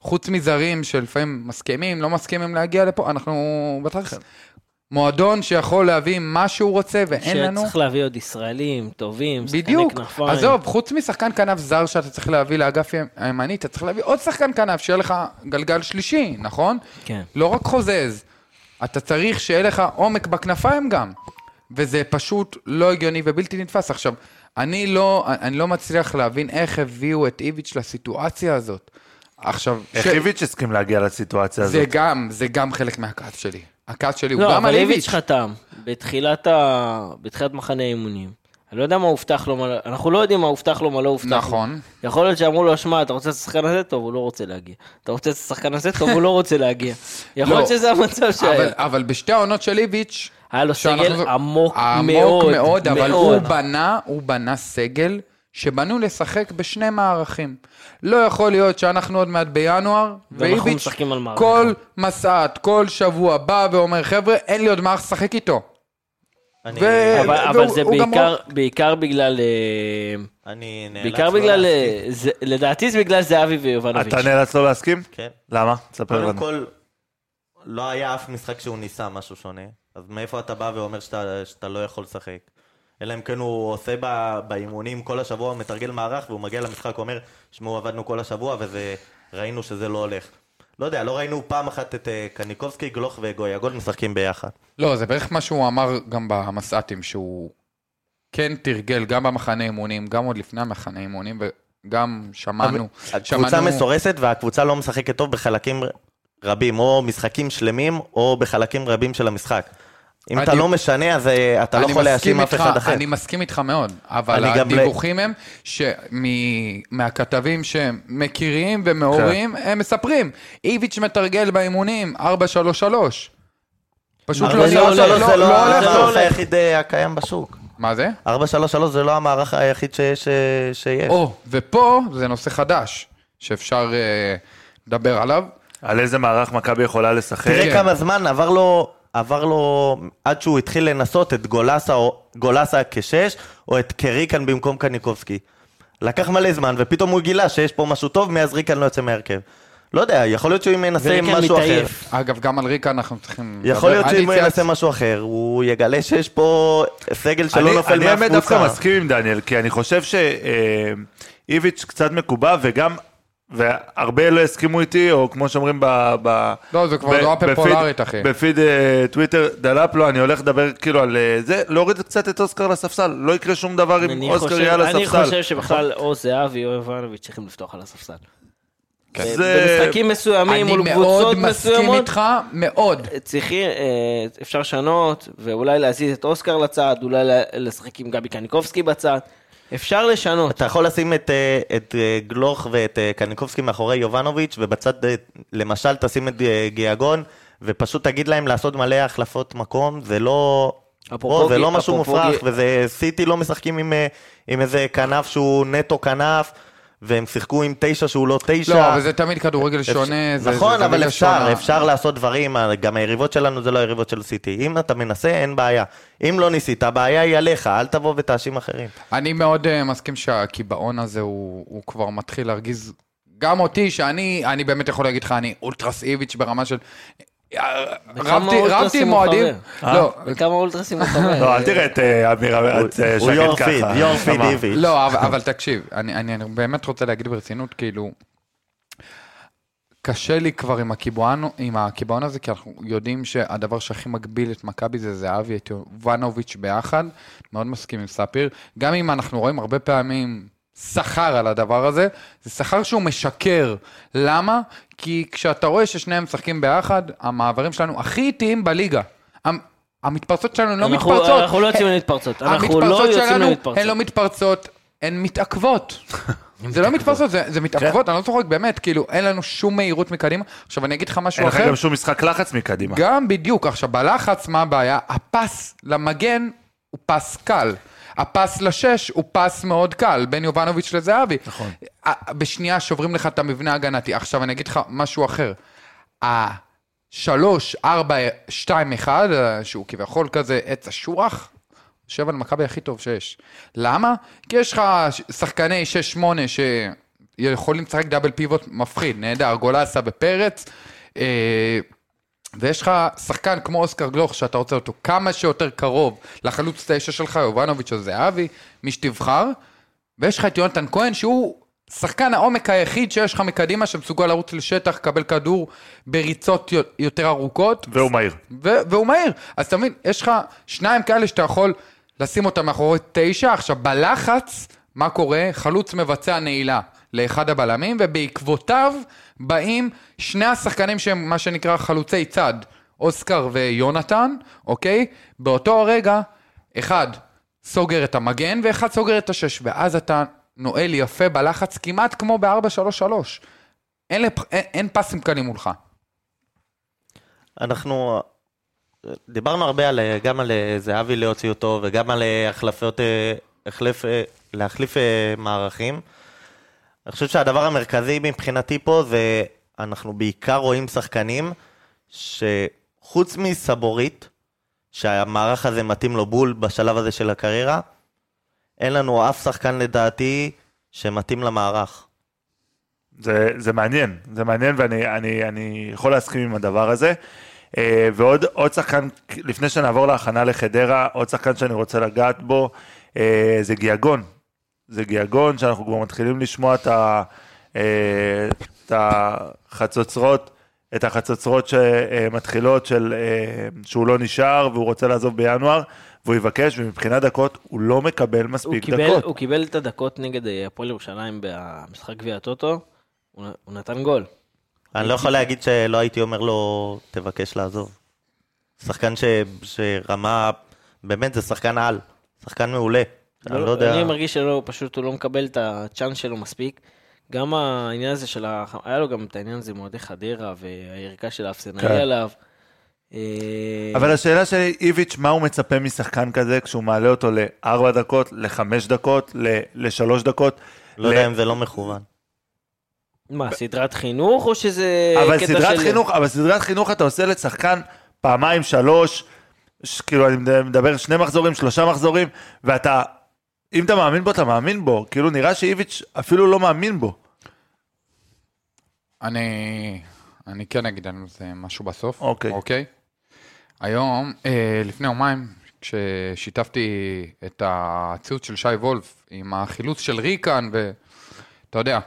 חוץ מזרים שלפעמים מסכימים, לא מסכימים להגיע לפה, אנחנו בטח מועדון שיכול להביא מה שהוא רוצה ואין לנו... שצריך להביא עוד ישראלים טובים, שחקני בדיוק, כנפיים. עזוב, חוץ משחקן כנף זר שאתה צריך להביא לאגף הימני, אתה צריך להביא עוד שחקן כנף, שיהיה לך גלגל שלישי, נכון? כן. לא רק חוזז, אתה צריך שיהיה לך עומק בכנפיים גם, וזה פשוט לא הגיוני ובלתי נתפס. עכשיו, אני לא, אני לא מצליח להבין איך הביאו את איביץ' לסיטואציה הזאת. עכשיו, איך ש- איביץ' הסכים להגיע לסיטואציה זה הזאת? גם, זה גם חלק מהכעס שלי. הכעס שלי הוא לא, גם על אבל איביץ' איביץ'. חתם בתחילת, ה... בתחילת מחנה האימונים. אני לא יודע מה הובטח לו, מה... לא- אנחנו לא יודעים מה הובטח לו, מה לא הובטח לו. נכון. יכול להיות שאמרו לו, שמע, אתה רוצה את השחקן הזה? טוב, הוא לא רוצה להגיע. אתה רוצה את השחקן הזה? טוב, הוא לא רוצה להגיע. יכול להיות לא. שזה המצב שהיה. אבל, אבל בשתי העונות של איביץ', היה לו סגל שאנחנו- עמוק עמוק מאוד. מאוד, אבל מאוד. הוא בנה, הוא בנה סגל שבנו לשחק בשני מערכים. לא יכול להיות שאנחנו עוד מעט בינואר, ואיביץ' כל מסעת, כל שבוע בא ואומר, חבר'ה, אין לי עוד מערך לשחק איתו. אני- ו- אבל, אבל והוא- זה הוא גם בעיקר, בעיקר בגלל, אה, אני נאלץ בעיקר לא בגלל, להסכים. אה, זה- לדעתי זה בגלל זהבי ויובנוביץ'. אתה נאלץ לא להסכים? כן. למה? תספר קודם לנו. כל, לא היה אף משחק שהוא ניסה משהו שונה. אז מאיפה אתה בא ואומר שאתה, שאתה לא יכול לשחק? אלא אם כן הוא עושה ב, באימונים כל השבוע, מתרגל מערך, והוא מגיע למשחק, אומר, שמעו, עבדנו כל השבוע, וראינו שזה לא הולך. לא יודע, לא ראינו פעם אחת את אה, קניקובסקי, גלוך וגויגון משחקים ביחד. לא, זה בערך מה שהוא אמר גם במסעתים, שהוא כן תרגל גם במחנה אימונים, גם עוד לפני המחנה אימונים, וגם שמענו, הקבוצה מסורסת והקבוצה לא משחקת טוב בחלקים רבים, או משחקים שלמים, או בחלקים רבים של המשחק. אם אתה לא משנה, אז אה, אתה לא יכול להאשים אף אחד אחר. אני מסכים איתך מאוד, אבל לא- הדיווחים הם שמהכתבים שמכירים ומעורים, כן. הם מספרים, איביץ' מתרגל באימונים 433. פשוט לא נראה לו, שלוש לא זה לא לא הולך. היחיד אה, הקיים בשוק. מה זה? 433 זה לא המערך היחיד שיש. שיש. או, ופה זה נושא חדש, שאפשר אה, לדבר עליו. על איזה מערך מכבי יכולה לשחק? תראה כן. כמה זמן עבר לו, עבר לו, עד שהוא התחיל לנסות את גולסה, או, גולסה כשש, או את קריקן במקום קניקובסקי. לקח מלא זמן, ופתאום הוא גילה שיש פה משהו טוב, מאז ריקן לא יוצא מהרכב. לא יודע, יכול להיות שהוא וריקן משהו אחר. מתעייף. אגב, גם על ריקה אנחנו צריכים... יכול לדבר. להיות אני שאם הוא ינסה משהו אחר, הוא יגלה שיש פה סגל שלא אני- נופל אני מאף האמת דווקא. מסכים עם דניאל, כי אני חושב שאיביץ' קצת מקובע, וגם, והרבה לא הסכימו איתי, או כמו שאומרים ב... ב- לא, זה כבר ב- דעה בפיד- פופולרית, אחי. בפיד אה, טוויטר דלפ לו, אני הולך לדבר כאילו על אה, זה, להוריד קצת את אוסקר לספסל, לא יקרה שום דבר אם אני אוסקר יהיה על אני הספסל. חושב שבכלל או זהבי או יובנוביץ' צריכים לפתוח על הספסל. כן. זה- במשחקים מסוימים אני מול מאוד קבוצות מסכים מסוימות, איתך, מאוד. צריכים, אה, אפשר לשנות, ואולי להזיז את אוסקר לצד, אולי לשחק עם גבי קניקובסקי בצד. אפשר לשנות. אתה יכול לשים את, אה, את אה, גלוך ואת אה, קניקובסקי מאחורי יובנוביץ', ובצד, למשל, תשים את גיאגון, ופשוט תגיד להם לעשות מלא החלפות מקום, זה לא... אפרופו זה לא משהו מופרך, וזה סיטי לא משחקים עם, עם איזה כנף שהוא נטו כנף, והם שיחקו עם תשע שהוא לא תשע. לא, אבל זה תמיד כדורגל שונה. זה- נכון, זה אבל אפשר, שונה. אפשר לעשות דברים, גם היריבות שלנו זה לא היריבות של סיטי. אם אתה מנסה, אין בעיה. אם לא ניסית, הבעיה היא עליך, אל תבוא ותאשים אחרים. אני מאוד uh, מסכים שהקיבעון הזה הוא, הוא כבר מתחיל להרגיז גם אותי, שאני אני באמת יכול להגיד לך, אני אולטרס איביץ' ברמה של... רבתי, מועדים. חבר? לא, וכמה אולטרסים הוא חבר? לא, אל תראה את אה, אמיר את, אה, הוא יור פיד, ככה. יור פיד. איביץ'. לא, אבל, תקשיב, אני, אני, אני באמת רוצה להגיד ברצינות, כאילו, קשה לי כבר עם הקיבעון, עם הקיבעון הזה, כי אנחנו יודעים שהדבר שהכי מגביל את מכבי זה זהבי, את יובנוביץ' ביחד. מאוד מסכים עם ספיר. גם אם אנחנו רואים הרבה פעמים שכר על הדבר הזה, זה שכר שהוא משקר. למה? כי כשאתה רואה ששניהם משחקים ביחד, המעברים שלנו הכי איטיים בליגה. המ- המתפרצות שלנו לא אנחנו- מתפרצות. אנחנו לא יוצאים למתפרצות. אנחנו לא יוצאים שלנו, למתפרצות. הן לא מתפרצות, הן מתעכבות. זה לא מתפרצות, זה, זה מתעכבות, אני לא צוחק, באמת, כאילו, אין לנו שום מהירות מקדימה. עכשיו, אני אגיד לך משהו אין לך אחר. גם שום משחק לחץ מקדימה. גם בדיוק, עכשיו בלחץ מה הבעיה? הפס למגן הוא פס קל. הפס לשש הוא פס מאוד קל, בין יובנוביץ' לזהבי. נכון. בשנייה שוברים לך את המבנה ההגנתי. עכשיו אני אגיד לך משהו אחר. השלוש, ארבע, שתיים, אחד, שהוא כביכול כזה עץ אשוח, יושב על מכבי הכי טוב שיש. למה? כי יש לך שחקני 6-8 שיכולים לשחק דאבל פיבוט מפחיד, נהדר, גולסה ופרץ. אה, ויש לך שחקן כמו אוסקר גלוך שאתה רוצה אותו כמה שיותר קרוב לחלוץ תשע שלך, יובנוביץ' או זהבי, מי שתבחר, ויש לך את יונתן כהן שהוא שחקן העומק היחיד שיש לך מקדימה שמסוגל לרוץ לשטח, לקבל כדור בריצות יותר ארוכות. והוא מהיר. ו- והוא מהיר. אז אתה מבין, יש לך שניים כאלה שאתה יכול לשים אותם מאחורי תשע, עכשיו בלחץ, מה קורה? חלוץ מבצע נעילה לאחד הבלמים, ובעקבותיו באים שני השחקנים שהם מה שנקרא חלוצי צד, אוסקר ויונתן, אוקיי? באותו הרגע, אחד סוגר את המגן ואחד סוגר את השש, ואז אתה נועל יפה בלחץ, כמעט כמו ב-4-3-3. אין, לפ... אין, אין פסים קלים מולך. אנחנו דיברנו הרבה על, גם על אה, זהבי להוציא אותו וגם על אה, החלפות, אה, החלף, להחליף מערכים. אני חושב שהדבר המרכזי מבחינתי פה זה, אנחנו בעיקר רואים שחקנים שחוץ מסבורית, שהמערך הזה מתאים לו בול בשלב הזה של הקריירה, אין לנו אף שחקן לדעתי שמתאים למערך. זה, זה מעניין, זה מעניין ואני אני, אני יכול להסכים עם הדבר הזה. אה, ועוד עוד שחקן, לפני שנעבור להכנה לחדרה, עוד שחקן שאני רוצה לגעת בו, אה, זה גיאגון. זה גיאגון שאנחנו כבר מתחילים לשמוע את, ה, אה, את החצוצרות, את החצוצרות שמתחילות של שהוא לא נשאר והוא רוצה לעזוב בינואר. והוא יבקש, ומבחינת דקות הוא לא מקבל מספיק הוא קיבל, דקות. הוא קיבל את הדקות נגד אה, הפועל ירושלים במשחק גביע הטוטו, הוא, הוא נתן גול. אני לא יכול להגיד שלא הייתי אומר לו, תבקש לעזוב. שחקן ש... שרמה, באמת זה שחקן על, שחקן מעולה. אני לא יודע, אני מרגיש שלא, פשוט הוא לא מקבל את הצ'אנס שלו מספיק. גם העניין הזה של ה... היה לו גם את העניין הזה עם אוהדי חדרה והיריקה של האפסנאי כן. עליו. אה, אבל השאלה שלי, איביץ', מה הוא מצפה משחקן כזה כשהוא מעלה אותו לארבע דקות, לחמש דקות, ל- לשלוש דקות? לא ל- יודע אם זה לא מכוון. מה, סדרת חינוך או שזה אבל קטע סדרת של... חינוך, אבל סדרת חינוך אתה עושה לשחקן פעמיים, שלוש, ש- כאילו אני מדבר שני מחזורים, שלושה מחזורים, ואתה, אם אתה מאמין בו, אתה מאמין בו. כאילו נראה שאיביץ' אפילו לא מאמין בו. אני, אני כן אגיד על זה משהו בסוף. אוקיי. אוקיי? היום, אה, לפני יומיים, כששיתפתי את הציוץ של שי וולף עם החילוץ של ריקן, ואתה יודע,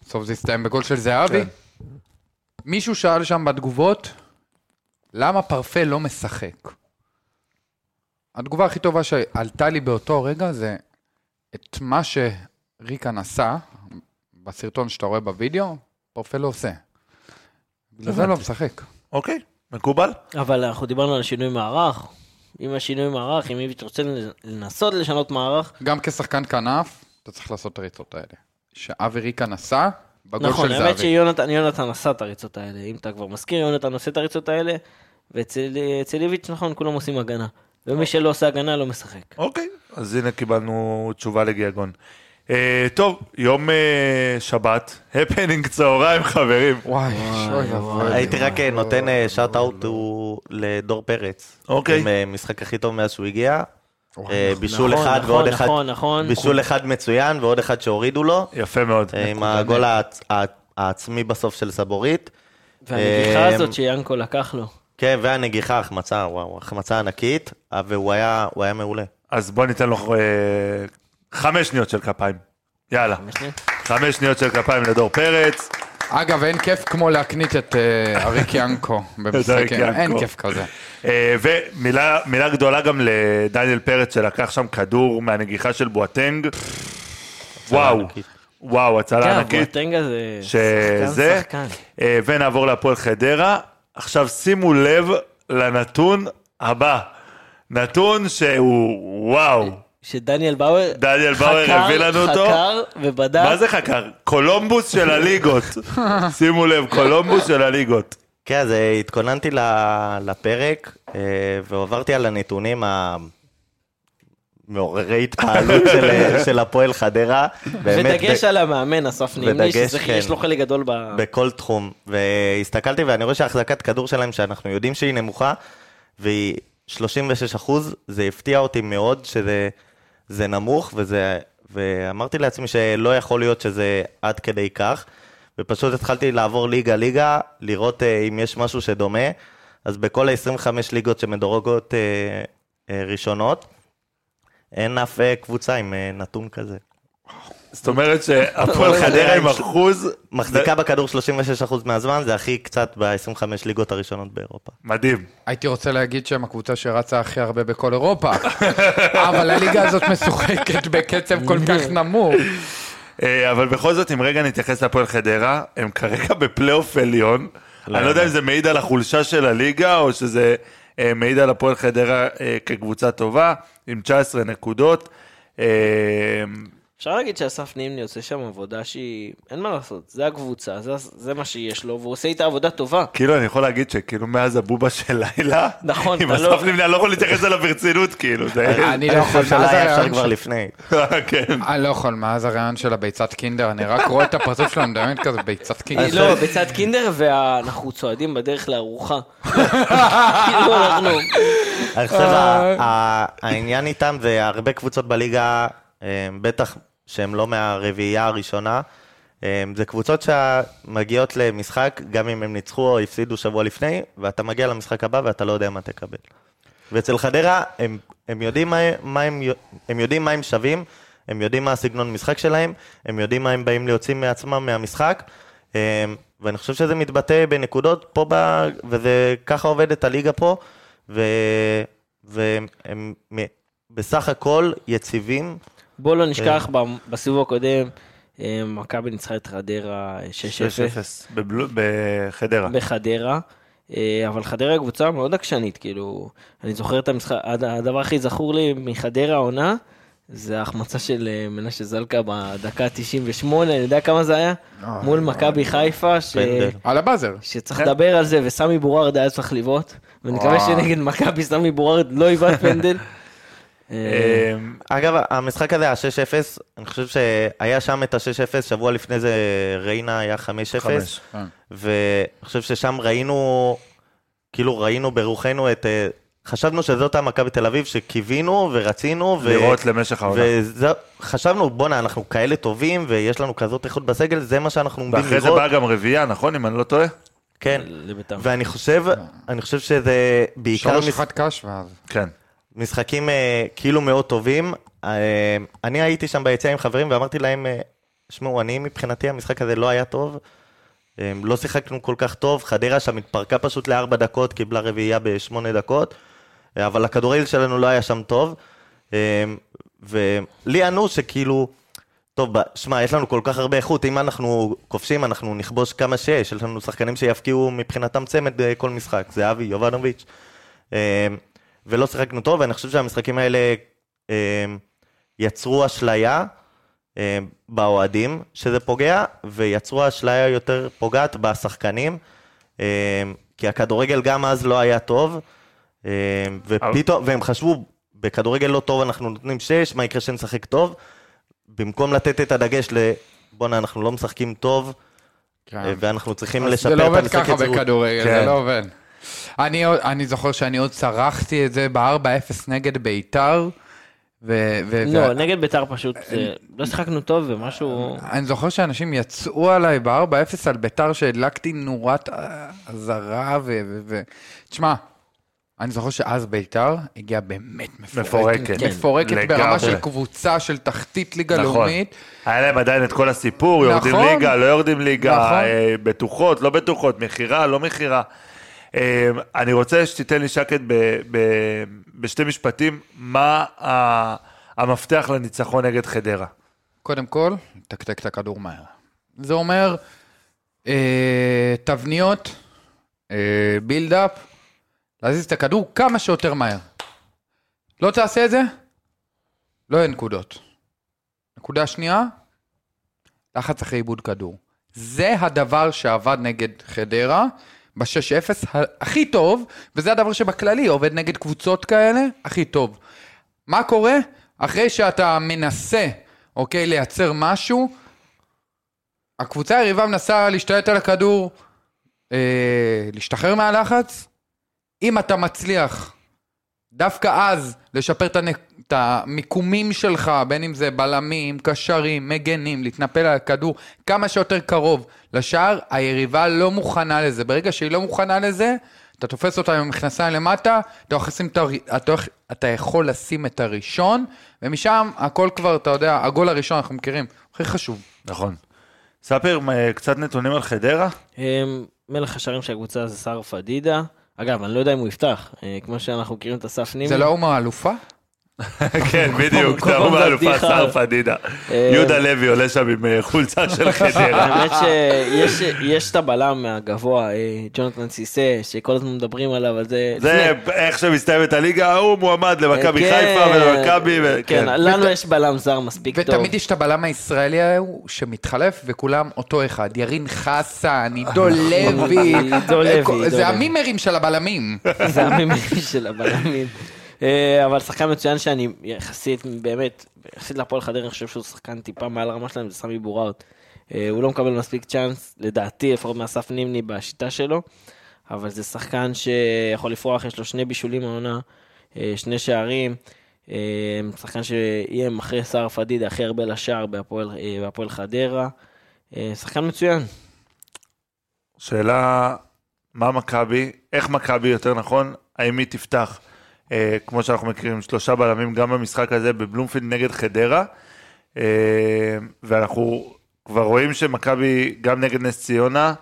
בסוף זה הסתיים בגול של זהבי. כן. מישהו שאל שם בתגובות, למה פרפה לא משחק? התגובה הכי טובה שעלתה לי באותו רגע זה את מה שריקן עשה בסרטון שאתה רואה בווידאו, פרפה לא עושה. בגלל זה לא משחק. אוקיי, מקובל? אבל אנחנו דיברנו על שינוי מערך. אם השינוי מערך, אם איביץ' רוצה לנסות לשנות מערך, גם כשחקן כנף, אתה צריך לעשות את הריצות האלה. שאבי ריקן עשה, בגול נכון, של האמת זהבי. שיונתן יונתן עשה את הריצות האלה, אם אתה כבר מזכיר, יונתן עושה את הריצות האלה, ואצל אצל איביץ', נכון, כולם עושים הגנה. ומי שלא עושה הגנה לא משחק. אוקיי, אז הנה קיבלנו תשובה לגיאגון. אה, טוב, יום אה, שבת, הפנינג צהריים חברים. וואי, אוי ואבוי. הייתי רק אה, נותן shout out לדור פרץ. אוקיי. עם אה, משחק הכי טוב מאז שהוא הגיע. וואי, אה, בישול נכון, אחד נכון, ועוד אחד, נכון, נכון. בישול אחד מצוין ועוד אחד שהורידו לו. יפה מאוד. אה, עם הגול העצ- הע- העצמי בסוף של סבורית. והנגיחה הזאת שיאנקו לקח לו. כן, והנגיחה, החמצה, וואו, החמצה ענקית, והוא היה, הוא היה מעולה. אז בוא ניתן לו אה, חמש שניות של כפיים. יאללה. חמש שניות? של כפיים לדור פרץ. אגב, אין כיף כמו להקנית את אה, אריק ינקו במשחקים, אין ינקו. כיף כזה. אה, ומילה מילה גדולה גם לדניאל פרץ שלקח שם כדור מהנגיחה של בואטנג. וואו. וואו, הצלה כן, ענקית. הבואטנג הזה, שזה, שחקן, שחקן. אה, ונעבור להפועל חדרה. עכשיו שימו לב לנתון הבא. נתון שהוא וואו. שדניאל באואר דניאל באואר חקר- הביא לנו אותו. חקר ובדק. מה זה חקר? קולומבוס של הליגות. שימו לב, קולומבוס של הליגות. כן, אז אה, התכוננתי ל- לפרק, אה, ועברתי על הנתונים המעוררי התפעלות של, אה, של הפועל חדרה. באמת, ודגש ב- על המאמן אסף נימני, שזה כן. יש לו חלק גדול ב... בכל תחום. והסתכלתי ואני רואה שהחזקת כדור שלהם, שאנחנו יודעים שהיא נמוכה, והיא 36 אחוז, זה הפתיע אותי מאוד שזה זה נמוך, וזה, ואמרתי לעצמי שלא יכול להיות שזה עד כדי כך. ופשוט התחלתי לעבור ליגה-ליגה, לראות אה, אם יש משהו שדומה. אז בכל ה-25 ליגות שמדורגות אה, ראשונות, אין אף אה, קבוצה עם אה, נתון כזה. זאת אומרת שהפועל חדרה עם אחוז מחזיקה בכדור 36% מהזמן, זה הכי קצת ב-25 ליגות הראשונות באירופה. מדהים. הייתי רוצה להגיד שהם הקבוצה שרצה הכי הרבה בכל אירופה, אבל הליגה הזאת משוחקת בקצב כל כך נמוך. אה, אבל בכל זאת, אם רגע נתייחס להפועל חדרה, הם כרגע בפלייאוף עליון. אני לא יודע אם זה מעיד על החולשה של הליגה, או שזה מעיד על הפועל חדרה אה, כקבוצה טובה, עם 19 נקודות. אה, אפשר להגיד שאסף נימני עושה שם עבודה שהיא... אין מה לעשות, זה הקבוצה, זה, זה מה שיש לו, והוא עושה איתה עבודה טובה. כאילו, אני יכול להגיד שכאילו מאז הבובה של לילה, נכון, עם אתה לא- אסף לבני, אני לא יכול להתייחס אליו ברצינות, כאילו, זה... אני לא יכול, מאז הרעיון כבר של- לפני. כן. אני לא יכול, מאז הרעיון של הביצת קינדר, אני רק רואה את הפרצוף שלו, אני מדמיין כזה ביצת קינדר. לא, בצד קינדר, ואנחנו צועדים בדרך לארוחה. כאילו אנחנו... אני חושב ה- ה- העניין איתם זה הרבה קבוצות בליגה, אה, בטח שהן לא מהרביעייה הראשונה. אה, זה קבוצות שמגיעות למשחק, גם אם הם ניצחו או הפסידו שבוע לפני, ואתה מגיע למשחק הבא ואתה לא יודע מה תקבל. ואצל חדרה, הם, הם, יודעים מה, מה הם, הם יודעים מה הם שווים, הם יודעים מה הסגנון משחק שלהם, הם יודעים מה הם באים להוציא מעצמם מהמשחק, אה, ואני חושב שזה מתבטא בנקודות פה, ב, וזה ככה עובדת הליגה פה, והם הם, בסך הכל יציבים. בוא לא נשכח, ב- בסיבוב הקודם, אה, מכבי ניצחה את חדרה 6-0 6-0 בבלו- בחדרה. בחדרה. אה, אבל חדרה היא קבוצה מאוד עקשנית, כאילו, אני זוכר את המשחק, הד- הדבר הכי זכור לי מחדרה העונה, זה ההחמצה של אה, מנשה זלקה בדקה 98, אני יודע כמה זה היה? מול מכבי חיפה, ש... פנדל. על הבאזר. שצריך לדבר על זה, וסמי בורארד היה צריך לבעוט, ואני מקווה וואו. שנגד מכבי סמי בורארד לא יבעט פנדל. אה, אגב, המשחק הזה, ה-6-0, אני חושב שהיה שם את ה-6-0, שבוע לפני זה ריינה היה 5-0. חמש. ואני חושב ששם ראינו, כאילו ראינו ברוחנו את... אה, חשבנו שזאת המכבי תל אביב שקיווינו ורצינו. ו- לראות למשך העונה. וחשבנו, בואנה, אנחנו כאלה טובים ויש לנו כזאת איכות בסגל, זה מה שאנחנו עומדים ואחרי זה לראות. באה גם רביעייה, נכון? אם אני לא טועה? כן. ואני חושב, אני חושב שזה בעיקר שלוש אחת קש ואז. כן. משחקים אה, כאילו מאוד טובים. אה, אני הייתי שם ביציאה עם חברים ואמרתי להם, אה, שמעו, אני מבחינתי המשחק הזה לא היה טוב. אה, לא שיחקנו כל כך טוב, חדרה שם התפרקה פשוט לארבע דקות, קיבלה רביעייה בשמונה דקות, אה, אבל הכדורגל שלנו לא היה שם טוב. אה, ולי ענו שכאילו, טוב, שמע, יש לנו כל כך הרבה איכות, אם אנחנו כובשים, אנחנו נכבוש כמה שיש, יש לנו שחקנים שיפקיעו מבחינתם צמד בכל משחק, זהבי, יובנוביץ'. ולא שיחקנו טוב, ואני חושב שהמשחקים האלה אה, יצרו אשליה אה, באוהדים, שזה פוגע, ויצרו אשליה יותר פוגעת בשחקנים, אה, כי הכדורגל גם אז לא היה טוב, אה, ופתאום, והם חשבו, בכדורגל לא טוב אנחנו נותנים שש, מה יקרה שנשחק טוב? במקום לתת את הדגש ל... בואנה, אנחנו לא משחקים טוב, כן. אה, ואנחנו צריכים לשפר זה לא את עובד המשחק ככה יציבות. בכדורגל, כן. זה לא עובד. אני אני זוכר שאני עוד צרחתי את זה ב-4-0 נגד ביתר, ו... ו- לא, ו- נגד ביתר פשוט, זה- לא שיחקנו טוב ומשהו... אני זוכר שאנשים יצאו עליי ב-4-0 על ביתר שהדלקתי נורת אה, אזהרה ו... ו- ו- תשמע, אני זוכר שאז ביתר הגיעה באמת מפורקת. מפורקת. כן. מפורקת לגמרי. ברמה של קבוצה של תחתית ליגה נכון. לאומית. היה להם עדיין את כל הסיפור, יורדים נכון. ליגה, לא יורדים ליגה, נכון. אה, בטוחות, לא בטוחות, מכירה, לא מכירה. אה, אני רוצה שתיתן לי שקט ב- ב- בשתי משפטים, מה ה- המפתח לניצחון נגד חדרה. קודם כל, תקתק את הכדור מהר. זה אומר אה, תבניות, אה, בילדאפ, להזיז את הכדור כמה שיותר מהר. לא תעשה את זה, לא יהיה נקודות. נקודה שנייה, לחץ אחרי עיבוד כדור. זה הדבר שעבד נגד חדרה ב-6-0 הכי טוב, וזה הדבר שבכללי עובד נגד קבוצות כאלה הכי טוב. מה קורה? אחרי שאתה מנסה, אוקיי, לייצר משהו, הקבוצה היריבה מנסה להשתלט על הכדור, אה, להשתחרר מהלחץ. אם אתה מצליח דווקא אז לשפר את, הנק... את המיקומים שלך, בין אם זה בלמים, קשרים, מגנים, להתנפל על הכדור כמה שיותר קרוב לשער, היריבה לא מוכנה לזה. ברגע שהיא לא מוכנה לזה, אתה תופס אותה עם המכנסיים למטה, אתה יכול, לשים את הר... אתה... אתה יכול לשים את הראשון, ומשם הכל כבר, אתה יודע, הגול הראשון אנחנו מכירים, הכי חשוב. נכון. ספיר, אה, קצת נתונים על חדרה? הם, מלך השערים של הקבוצה זה סער פדידה. אגב, אני לא יודע אם הוא יפתח, אה, כמו שאנחנו מכירים את אסף נימי. זה לא אומה האלופה? כן, בדיוק, באלופה בדיחה. סער פדידה. אה, יהודה לוי עולה שם עם אה, חולצה של חדרה. האמת שיש יש את הבלם הגבוה, אה, ג'ונתן סיסה, שכל הזמן מדברים עליו, על זה... זה איך שמסתיימת הליגה, הוא מועמד למכבי כן, חיפה ולמכבי, ו- כן, כן. לנו יש בלם זר מספיק טוב. ותמיד יש את הבלם הישראלי ההוא שמתחלף וכולם אותו אחד, ירין חסן, עידו לוי, עידו לוי, עידו זה. המימרים של הבלמים. זה המימי של הבלמים. אה, אבל שחקן מצוין שאני יחסית, באמת, יחסית להפועל חדרה, אני חושב שהוא שחקן טיפה מעל הרמה שלהם, זה סמי בוראוט. אה, הוא לא מקבל מספיק צ'אנס, לדעתי, לפחות מאסף נימני בשיטה שלו, אבל זה שחקן שיכול לפרוח, יש לו שני בישולים העונה, אה, שני שערים. שחקן שאיים אחרי סער פדידה הכי הרבה לשער בהפועל חדרה. שחקן מצוין. שאלה, מה מכבי, איך מכבי יותר נכון, האם היא תפתח, אה, כמו שאנחנו מכירים, שלושה בלמים גם במשחק הזה בבלומפילד נגד חדרה, אה, ואנחנו כבר רואים שמכבי גם נגד נס ציונה,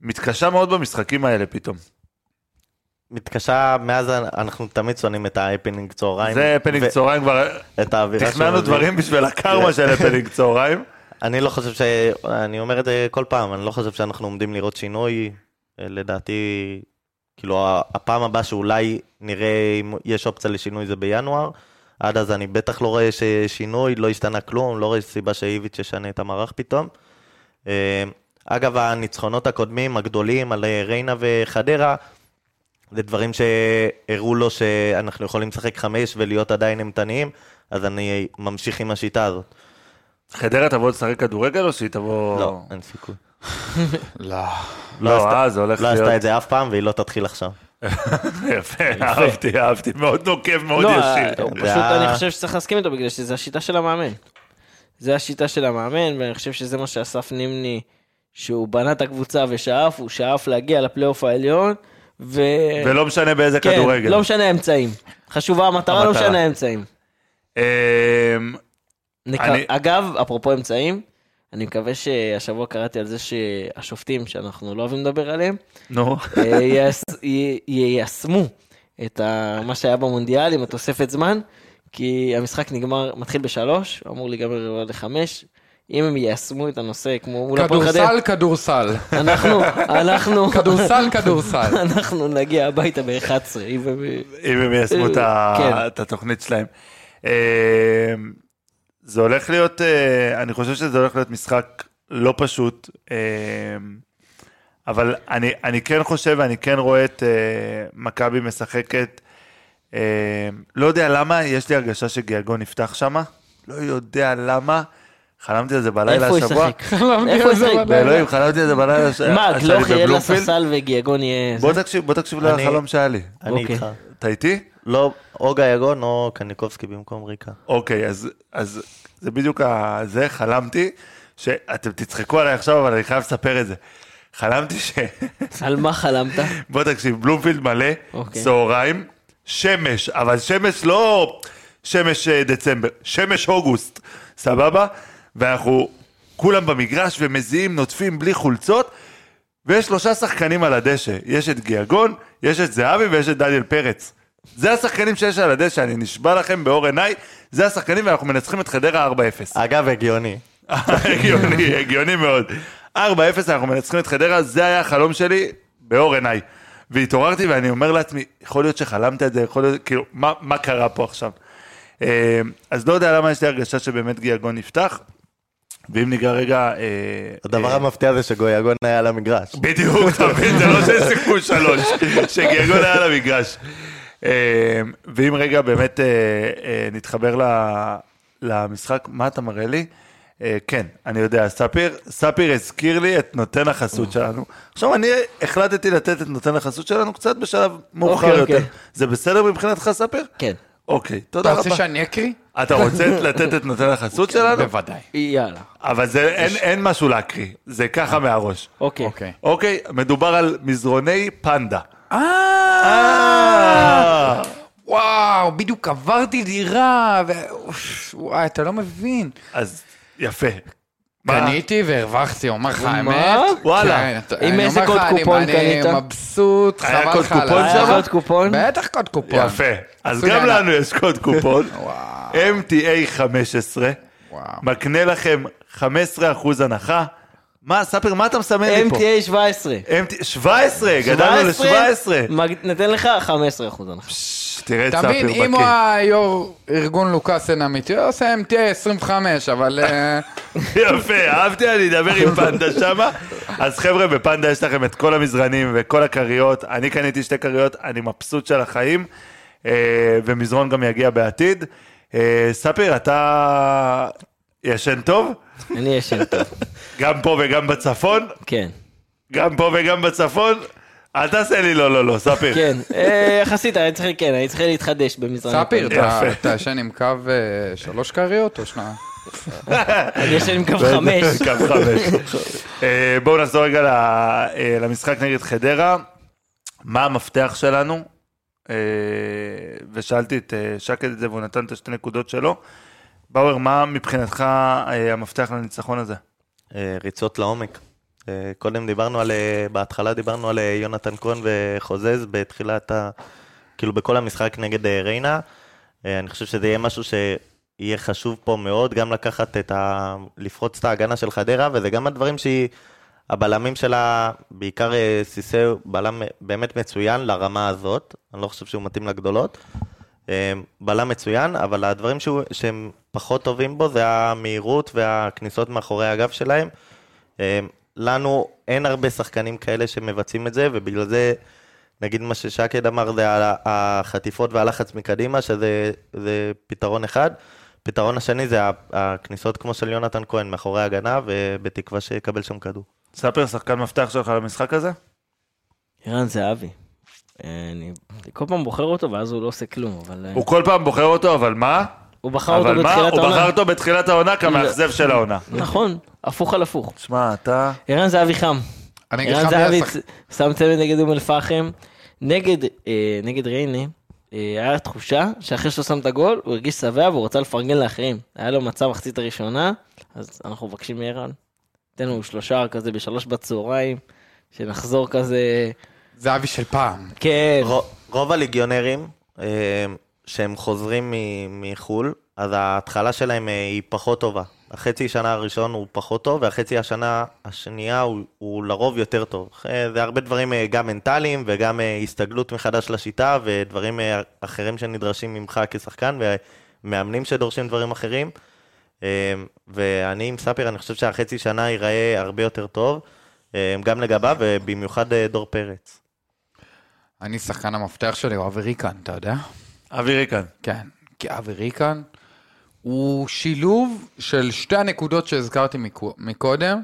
מתקשה מאוד במשחקים האלה פתאום. מתקשה, מאז אנחנו תמיד שונאים את ההפנינג צהריים. זה הפנינג ו- צהריים כבר, את האווירה תכננו. דברים בשביל הקרמה של הפנינג צהריים. אני לא חושב ש... אני אומר את זה כל פעם, אני לא חושב שאנחנו עומדים לראות שינוי. אה, לדעתי, כאילו, הפעם הבאה שאולי נראה אם יש אופציה לשינוי זה בינואר. עד אז אני בטח לא רואה ששינוי, לא השתנה כלום, לא רואה סיבה שאיביץ' ישנה את המערך פתאום. אה, אגב, הניצחונות הקודמים, הגדולים, על אה, ריינה וחדרה, זה דברים שהראו לו שאנחנו יכולים לשחק חמש ולהיות עדיין אימתניים, אז אני ממשיך עם השיטה הזאת. חדרה תבוא לשחק כדורגל או שהיא תבוא... לא, אין סיכוי. לא. לא, אה, זה הולך לא להיות... עשתה את זה אף פעם, והיא לא תתחיל עכשיו. יפה, אהבתי, אהבתי, מאוד נוקב, מאוד לא, ישיר. פשוט זה- אני חושב שצריך להסכים איתו בגלל שזה השיטה של המאמן. זה השיטה של המאמן, ואני חושב שזה מה שאסף נימני, שהוא בנה את הקבוצה ושאף, הוא שאף להגיע לפלייאוף העליון, ו... ולא משנה באיזה כן, כדורגל. לא משנה האמצעים. חשובה המטרה, לא. משנה האמצעים. אמ, נק... אני- אגב, אפרופו אמצעים, אני מקווה שהשבוע קראתי על זה שהשופטים, שאנחנו לא אוהבים לדבר עליהם, נו, אה, ייס- י- יישמו את ה- מה שהיה במונדיאל עם התוספת זמן, כי המשחק נגמר, מתחיל בשלוש, אמור להיגמר לחמש. אם הם יישמו את הנושא כמו מול הפועל חדרה, כדורסל, כדורסל. אנחנו, אנחנו, כדורסל, כדורסל. אנחנו נגיע הביתה ב-11. אם הם- אם הם יישמו את כן. את התוכנית שלהם. זה הולך להיות, אה, אני חושב שזה הולך להיות משחק לא פשוט, אמ, אבל אני, אני כן חושב ואני כן רואה את אה, מכבי משחקת, לא יודע למה, יש לי הרגשה שגיאגון יפתח שמה, לא יודע למה, חלמתי על זה בלילה איפה הוא השבוע. ישחק? איפה הוא ישחק? באלוהים, חלמתי על זה בלילה ש- מה, גלוך יהיה בבלומפילד. לספסל וגיאגון יהיה... בוא תקשיב, בוא תקשיב אני- לחלום שהיה לי. אני אוקיי. איתך. אתה איתי? לא, או גייגון או קניקובסקי במקום ריקה. אוקיי, אז, אז זה בדיוק ה- זה, חלמתי, שאתם תצחקו עליי עכשיו, אבל אני חייב לספר את זה. חלמתי ש... על מה חלמת? בוא תקשיב, בלומפילד מלא, אוקיי. צהריים, שמש, אבל שמש לא שמש אה, דצמבר, שמש אוגוסט, סבבה? ואנחנו כולם במגרש ומזיעים, נוטפים בלי חולצות, ויש שלושה שחקנים על הדשא, יש את גיאגון, יש את זהבי ויש את דניאל פרץ. זה השחקנים שיש על הדשא, אני נשבע לכם באור עיניי, זה השחקנים ואנחנו מנצחים את חדרה 4-0. אגב, הגיוני. הגיוני, הגיוני מאוד. 4-0 אנחנו מנצחים את חדרה, זה היה החלום שלי באור עיניי. והתעוררתי ואני אומר לעצמי, יכול להיות שחלמת את זה, יכול להיות, כאילו, מה, מה קרה פה עכשיו? אה, אז לא יודע למה יש לי הרגשה שבאמת גיאגון נפתח, ואם ניגע רגע... אה, הדבר אה, המפתיע זה שגויגון היה על המגרש. בדיוק, אתה מבין? זה לא שסיכמו שלוש, שגיאגון היה על המגרש. אה, ואם רגע באמת אה, אה, נתחבר למשחק, מה אתה מראה לי? אה, כן, אני יודע, ספיר, ספיר הזכיר לי את נותן החסות שלנו. עכשיו אני החלטתי לתת את נותן החסות שלנו קצת בשלב מאוחר אוקיי, יותר. אוקיי. זה בסדר מבחינתך, ספיר? כן. אוקיי, אתה תודה רוצה רבה. שאני אקריא? אתה רוצה לתת את נותן החסות שלנו? בוודאי. יאללה. אבל זה, אין- אין משהו להקריא, זה ככה מהראש. אוקיי. אוקיי. אוקיי, מדובר על מזרוני פנדה. אה, וואו, בדיוק עברתי דירה, וואי, אתה לא מבין. אז יפה. קניתי והרווחתי, אומר לך? האמת. וואלה. כן, עם איזה קוד קופון קנית? אני מבסוט, היה חבל קוד לך על קופון הזמן. היה שם? עוד קופון? בטח קוד קופון. יפה. אז גם. לנו יש קוד קופון. MTA 15, וואו. מקנה לכם 15% הנחה. מה, ספר, מה אתה מסמן לי פה? MTA 17. MTA 17, גדלנו ל-17. מג- ניתן לך 15 אחוז הנחה. תראה את אתה מבין, ספיר אם הוא בקיא. היו"ר ארגון לוקאסן אמיתי, הוא עושה MTA 25, אבל... אה, יפה, אהבתי, אני אדבר עם פנדה שמה. אז חבר'ה, בפנדה יש לכם את כל המזרנים וכל הכריות. אני קניתי שתי כריות, אני מבסוט של החיים, אה, ומזרון גם יגיע בעתיד. אה, ספיר, אתה ישן טוב? אני ישן טוב. גם פה וגם בצפון? כן. גם פה וגם בצפון? אל תעשה לי לא, לא, לא, ספיר. כן. אה, יחסית, אני צריך, כן, אני צריך להתחדש במזרן. ספיר, אתה- ישן עם קו אה, שלוש כריות או שניים? אני ישן עם קו חמש. קו חמש. אה, בואו נחזור רגע ל- למשחק נגד חדרה. מה המפתח שלנו? ושאלתי את שקד את זה והוא נתן את השתי נקודות שלו. באואר, מה מבחינתך אה, המפתח לניצחון הזה? אה, ריצות לעומק. אה, קודם דיברנו על, בהתחלה דיברנו על יונתן כהן וחוזז בתחילת ה... כאילו בכל המשחק נגד ריינה. אני חושב שזה יהיה משהו שיהיה חשוב פה מאוד, גם לקחת את ה... לפרוץ את ההגנה של חדרה, וזה גם הדברים שהיא... הבלמים שלה, בעיקר סיסא, הוא בלם באמת מצוין לרמה הזאת, אני לא חושב שהוא מתאים לגדולות. אה, בלם מצוין, אבל הדברים שהוא, שהם פחות טובים בו זה המהירות והכניסות מאחורי הגב שלהם. אה, לנו אין הרבה שחקנים כאלה שמבצעים את זה, ובגלל זה, נגיד מה ששקד אמר, זה החטיפות והלחץ מקדימה, שזה זה פתרון אחד. פתרון השני זה הכניסות כמו של יונתן כהן מאחורי ההגנה, ובתקווה שיקבל שם כדור. ספר, שחקן מפתח שלך למשחק הזה? ערן זהבי. אני כל פעם בוחר אותו ואז הוא לא עושה כלום, אבל... אה, הוא כל פעם בוחר אותו, אבל מה? הוא בחר אותו אבל מה? בתחילת הוא בחר העונה. אותו בתחילת העונה כמאכזב של העונה. נכון, הפוך על הפוך. שמע, אתה... ערן זהבי חם. ערן זהבי שם צמד נגד אום אל-פחם. נגד, אה, ריינה, אה, היה תחושה שאחרי שהוא שם את הגול, הוא הרגיש שבע והוא רצה לפרגן לאחרים. היה לו מצב מחצית הראשונה, אז אנחנו מבקשים מערן, תן לנו שלושה כזה בשלוש בצהריים, שנחזור כזה, זהבי של פעם. כן, רו- רוב הליגיונרים אה, שהם חוזרים מ- מחו"ל, אז ההתחלה שלהם אה, היא פחות טובה. החצי שנה הראשון הוא פחות טוב, והחצי השנה השנייה הוא, הוא לרוב יותר טוב. אה, זה הרבה דברים גם מנטליים וגם הסתגלות מחדש לשיטה ודברים אחרים שנדרשים ממך כשחקן ומאמנים שדורשים דברים אחרים. ואני עם ספיר, אני חושב שהחצי שנה ייראה הרבה יותר טוב, גם לגביו ובמיוחד דור פרץ. אני שחקן המפתח שלי, הוא אבי ריקן, אתה יודע? אבירי כאן. כן, כי אבי ריקן הוא שילוב של שתי הנקודות שהזכרתי מקו- מקודם.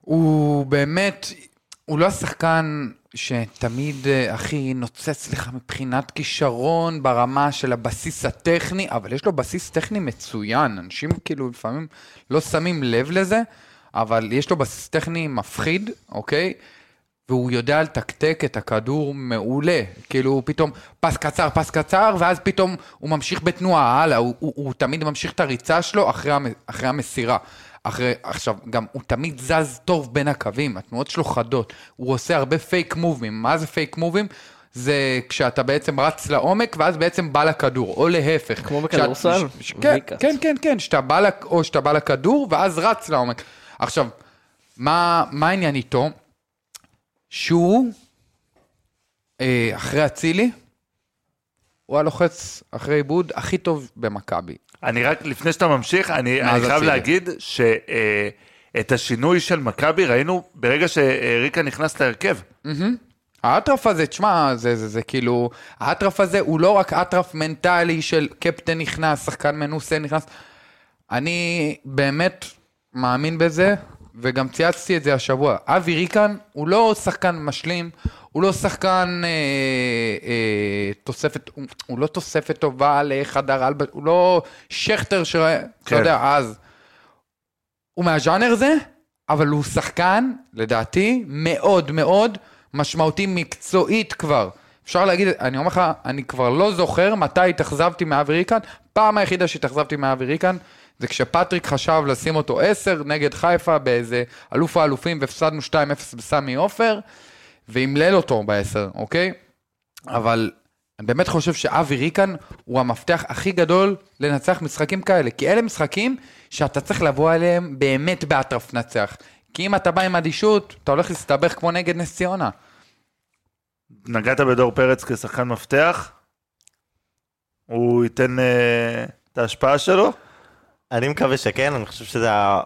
הוא באמת, הוא לא השחקן שתמיד אה, הכי נוצץ לך מבחינת כישרון ברמה של הבסיס הטכני, אבל יש לו בסיס טכני מצוין. אנשים כאילו לפעמים לא שמים לב לזה, אבל יש לו בסיס טכני מפחיד, אוקיי? והוא יודע לתקתק את הכדור מעולה. כאילו, הוא פתאום פס קצר, פס קצר, ואז פתאום הוא ממשיך בתנועה הלאה, הוא, הוא, הוא תמיד ממשיך את הריצה שלו אחרי, אחרי המסירה. אחרי, עכשיו, גם הוא תמיד זז טוב בין הקווים, התנועות שלו חדות. הוא עושה הרבה fake move ים. מה זה fake move ים? זה כשאתה בעצם רץ לעומק, ואז בעצם בא לכדור, או להפך. כמו בכדורסל? ש- כן. כן, כן, כן, שאתה בא, לק- או שאתה בא לכדור, ואז רץ לעומק. עכשיו, מה, מה העניין איתו? שהוא, אה, אחרי אצילי, הוא הלוחץ אחרי עיבוד הכי טוב במכבי. אני רק, לפני שאתה ממשיך, אני, אני זה חייב אצילי? להגיד שאת השינוי של מכבי ראינו ברגע שריקה נכנס להרכב. האטרף הזה, תשמע, זה, זה, זה כאילו, האטרף הזה הוא לא רק אטרף מנטלי של קפטן נכנס, שחקן מנוסה נכנס. אני באמת מאמין בזה, וגם צייצתי את זה השבוע. אבי ריקן הוא לא שחקן משלים, הוא לא שחקן אה, אה, תוספת, הוא, הוא לא תוספת טובה לחדר הלבש, הוא לא שכטר אתה כן. יודע, אז. הוא מהז'אנר זה, אבל הוא שחקן, לדעתי, מאוד מאוד משמעותי מקצועית כבר. אפשר להגיד, אני אומר לך, אני כבר לא זוכר מתי התאכזבתי מאבי ריקן. פעם היחידה שהתאכזבתי מאבי ריקן זה כשפטריק חשב לשים אותו 10 נגד חיפה באיזה אלוף האלופים והפסדנו 2-0 בסמי עופר, ואמלל אותו ב-10, אוקיי? אבל אני באמת חושב שאבי ריקן הוא המפתח הכי גדול לנצח משחקים כאלה, כי אלה משחקים שאתה צריך לבוא אליהם באמת באטרף נצח. כי אם אתה בא עם אדישות, אתה הולך להסתבך כמו נגד נס ציונה. נגעת בדור פרץ כשחקן מפתח, הוא ייתן אה, את ההשפעה שלו. אני מקווה שכן, אני חושב שזה ה...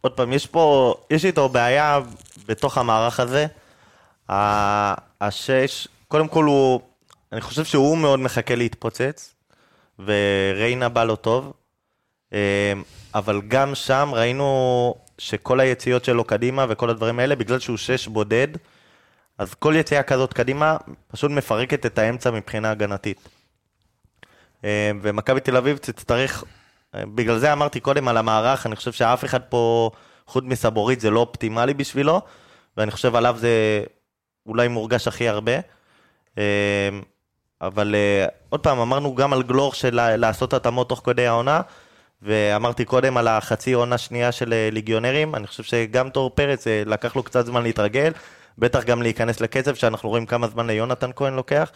עוד פעם, יש פה, יש איתו בעיה בתוך המערך הזה. השש, קודם כל הוא, אני חושב שהוא מאוד מחכה להתפוצץ, וריינה בא לו טוב, אה, אבל גם שם ראינו שכל היציאות שלו קדימה וכל הדברים האלה, בגלל שהוא שש בודד, אז כל יציאה כזאת קדימה פשוט מפרקת את האמצע מבחינה הגנתית. אה, ומכבי תל אביב תצטרך, בגלל זה אמרתי קודם על המערך, אני חושב שאף אחד פה, חוץ מסבורית, זה לא אופטימלי בשבילו, ואני חושב עליו זה אולי מורגש הכי הרבה. אה, אבל אה, עוד פעם, אמרנו גם על גלור של לעשות התאמות תוך כדי העונה, ואמרתי קודם על החצי עונה שנייה של אה, ליגיונרים, אני חושב שגם תור פרץ לקח לו קצת זמן להתרגל, בטח גם להיכנס לקצב, שאנחנו רואים כמה זמן ליונתן כהן לוקח,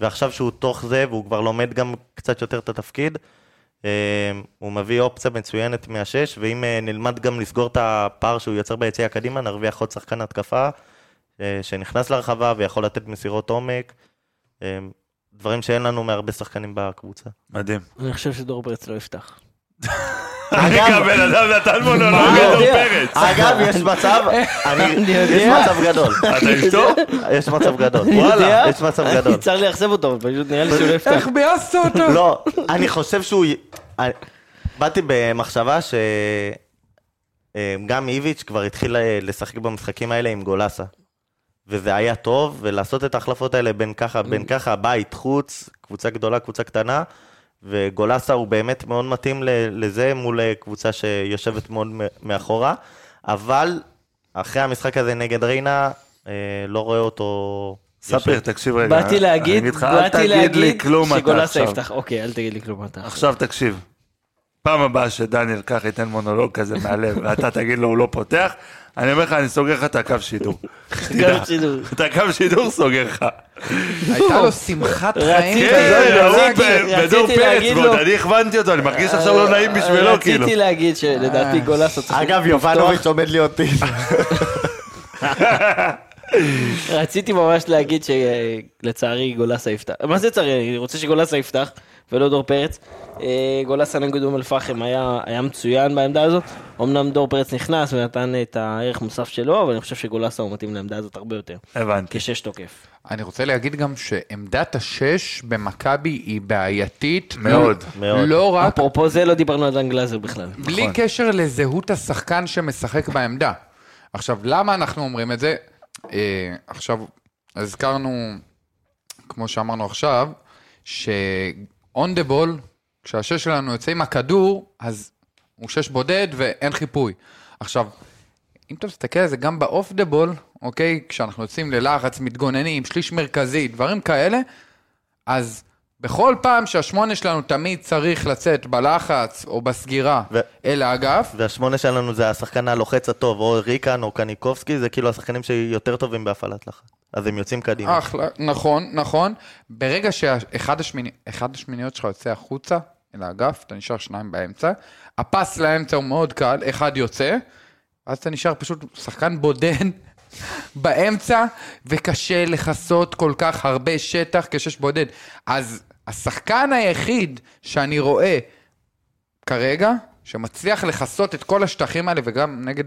ועכשיו שהוא תוך זה, והוא כבר לומד גם קצת יותר את התפקיד, הוא מביא אופציה מצוינת מהשש, ואם אה, נלמד גם לסגור את הפער שהוא יוצר ביציאה קדימה, נרוויח עוד שחקן התקפה אה, שנכנס לרחבה ויכול לתת מסירות עומק, אה, דברים שאין לנו מהרבה שחקנים בקבוצה. מדהים. אני חושב שדור פרץ לא יפתח. רגע, בן אדם נתן מונולוג? לדור יודע. פרץ. אגב, יש מצב, אני, אני יש יודע. מצב גדול, אתה איתו? יש מצב גדול, יודע. וואלה, יש מצב גדול. אני צריך לאכזב אותו, פשוט נראה לי שהוא לא יפתח. איך ביאסת אותו? לא, אני חושב שהוא... באתי במחשבה שגם איביץ' כבר התחיל אה, לשחק במשחקים האלה עם גולסה. וזה היה טוב, ולעשות את ההחלפות האלה בין ככה, בין ככה, בית, חוץ, קבוצה גדולה, קבוצה קטנה, וגולסה הוא באמת מאוד מתאים לזה מול קבוצה שיושבת מאוד מאחורה, אבל אחרי המשחק הזה נגד ריינה, אה, לא רואה אותו... ספיר, תקשיב רגע. באתי להגיד, אגיד לך, אל באתי תגיד לי להגיד כלום אתה שגולסה עכשיו. יפתח. אוקיי, אל תגיד לי כלום אתה. עכשיו תקשיב. פעם הבאה שדניאל ככה ייתן מונולוג כזה מהלב, ואתה תגיד לו הוא לא פותח, אני אומר לך, אני סוגר לך את הקו שידור. את הקו שידור סוגר לך. הייתה לו שמחת חיים. כן, רציתי ב- בדור פרץ, ועוד אני הכוונתי אותו, אני מרגיש עכשיו לא נעים בשבילו, כאילו. רציתי להגיד שלדעתי גולסה צריך... אגב. יובנוביץ' עומד להיות טיס. רציתי ממש להגיד שלצערי גולסה יפתח. מה זה לצערי? אני רוצה שגולסה יפתח, ולא דור פרץ. אה, גולסה נגד אום אל-פחם היה, היה מצוין בעמדה הזאת. אמנם דור פרץ נכנס ונתן את הערך מוסף שלו, אבל אני חושב שגולסה הוא מתאים לעמדה הזאת הרבה יותר. הבנתי. כשש תוקף. אני רוצה להגיד גם שעמדת השש במכבי היא בעייתית. מאוד. מאוד. לא רק, אפרופו זה לא דיברנו על דן גלאזר בכלל. בלי נכון. קשר לזהות השחקן שמשחק בעמדה. עכשיו, למה אנחנו אומרים את זה? אה, עכשיו, הזכרנו, כמו שאמרנו עכשיו, ש-on the ball, כשהשש שלנו יוצא עם הכדור, אז הוא שש בודד ואין חיפוי. עכשיו, אם אתה מסתכל על זה גם באוף דה בול, אוקיי? כשאנחנו יוצאים ללחץ, מתגוננים, שליש מרכזי, דברים כאלה, אז בכל פעם שהשמונה שלנו תמיד צריך לצאת בלחץ או בסגירה ו- אל האגף, והשמונה שלנו זה השחקן הלוחץ הטוב, או ריקן או קניקובסקי, זה כאילו השחקנים שיותר טובים בהפעלת לחץ. אז הם יוצאים קדימה. אחלה, נכון, נכון. ברגע שאחד השמיני, השמיניות שלך יוצא החוצה אל האגף, אתה נשאר שניים באמצע, הפס לאמצע הוא מאוד קל, אחד יוצא, אז אתה נשאר פשוט שחקן בודד באמצע, וקשה לכסות כל כך הרבה שטח כשיש בודד. אז השחקן היחיד שאני רואה כרגע, שמצליח לכסות את כל השטחים האלה, וגם נגד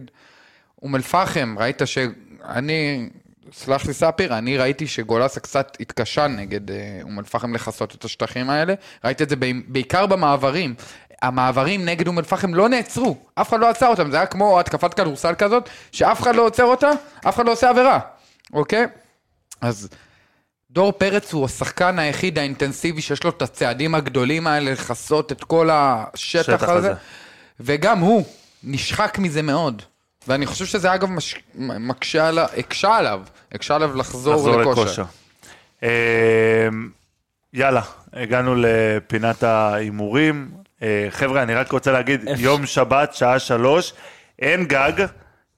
אום אל-פחם, ראית שאני, סלח לי ספיר, אני ראיתי שגולסה קצת התקשה נגד אה, אום אל-פחם לכסות את השטחים האלה, ראיתי את זה בעיקר במעברים. המעברים נגד אום אל-פחם לא נעצרו, אף אחד לא עצר אותם, זה היה כמו התקפת כדורסל כזאת, שאף אחד לא עוצר אותה, אף אחד לא עושה עבירה, אוקיי? אז דור פרץ הוא השחקן היחיד האינטנסיבי שיש לו את הצעדים הגדולים האלה לכסות את כל השטח שטח הזה, הזה. וגם הוא נשחק מזה מאוד. ואני חושב שזה אגב מש... מקשה עליו, הקשה עליו, הקשה עליו לחזור, לחזור לכושר. לכושר. אה, יאללה, הגענו לפינת ההימורים. אה, חבר'ה, אני רק רוצה להגיד, יום שבת, שעה שלוש, אין גג,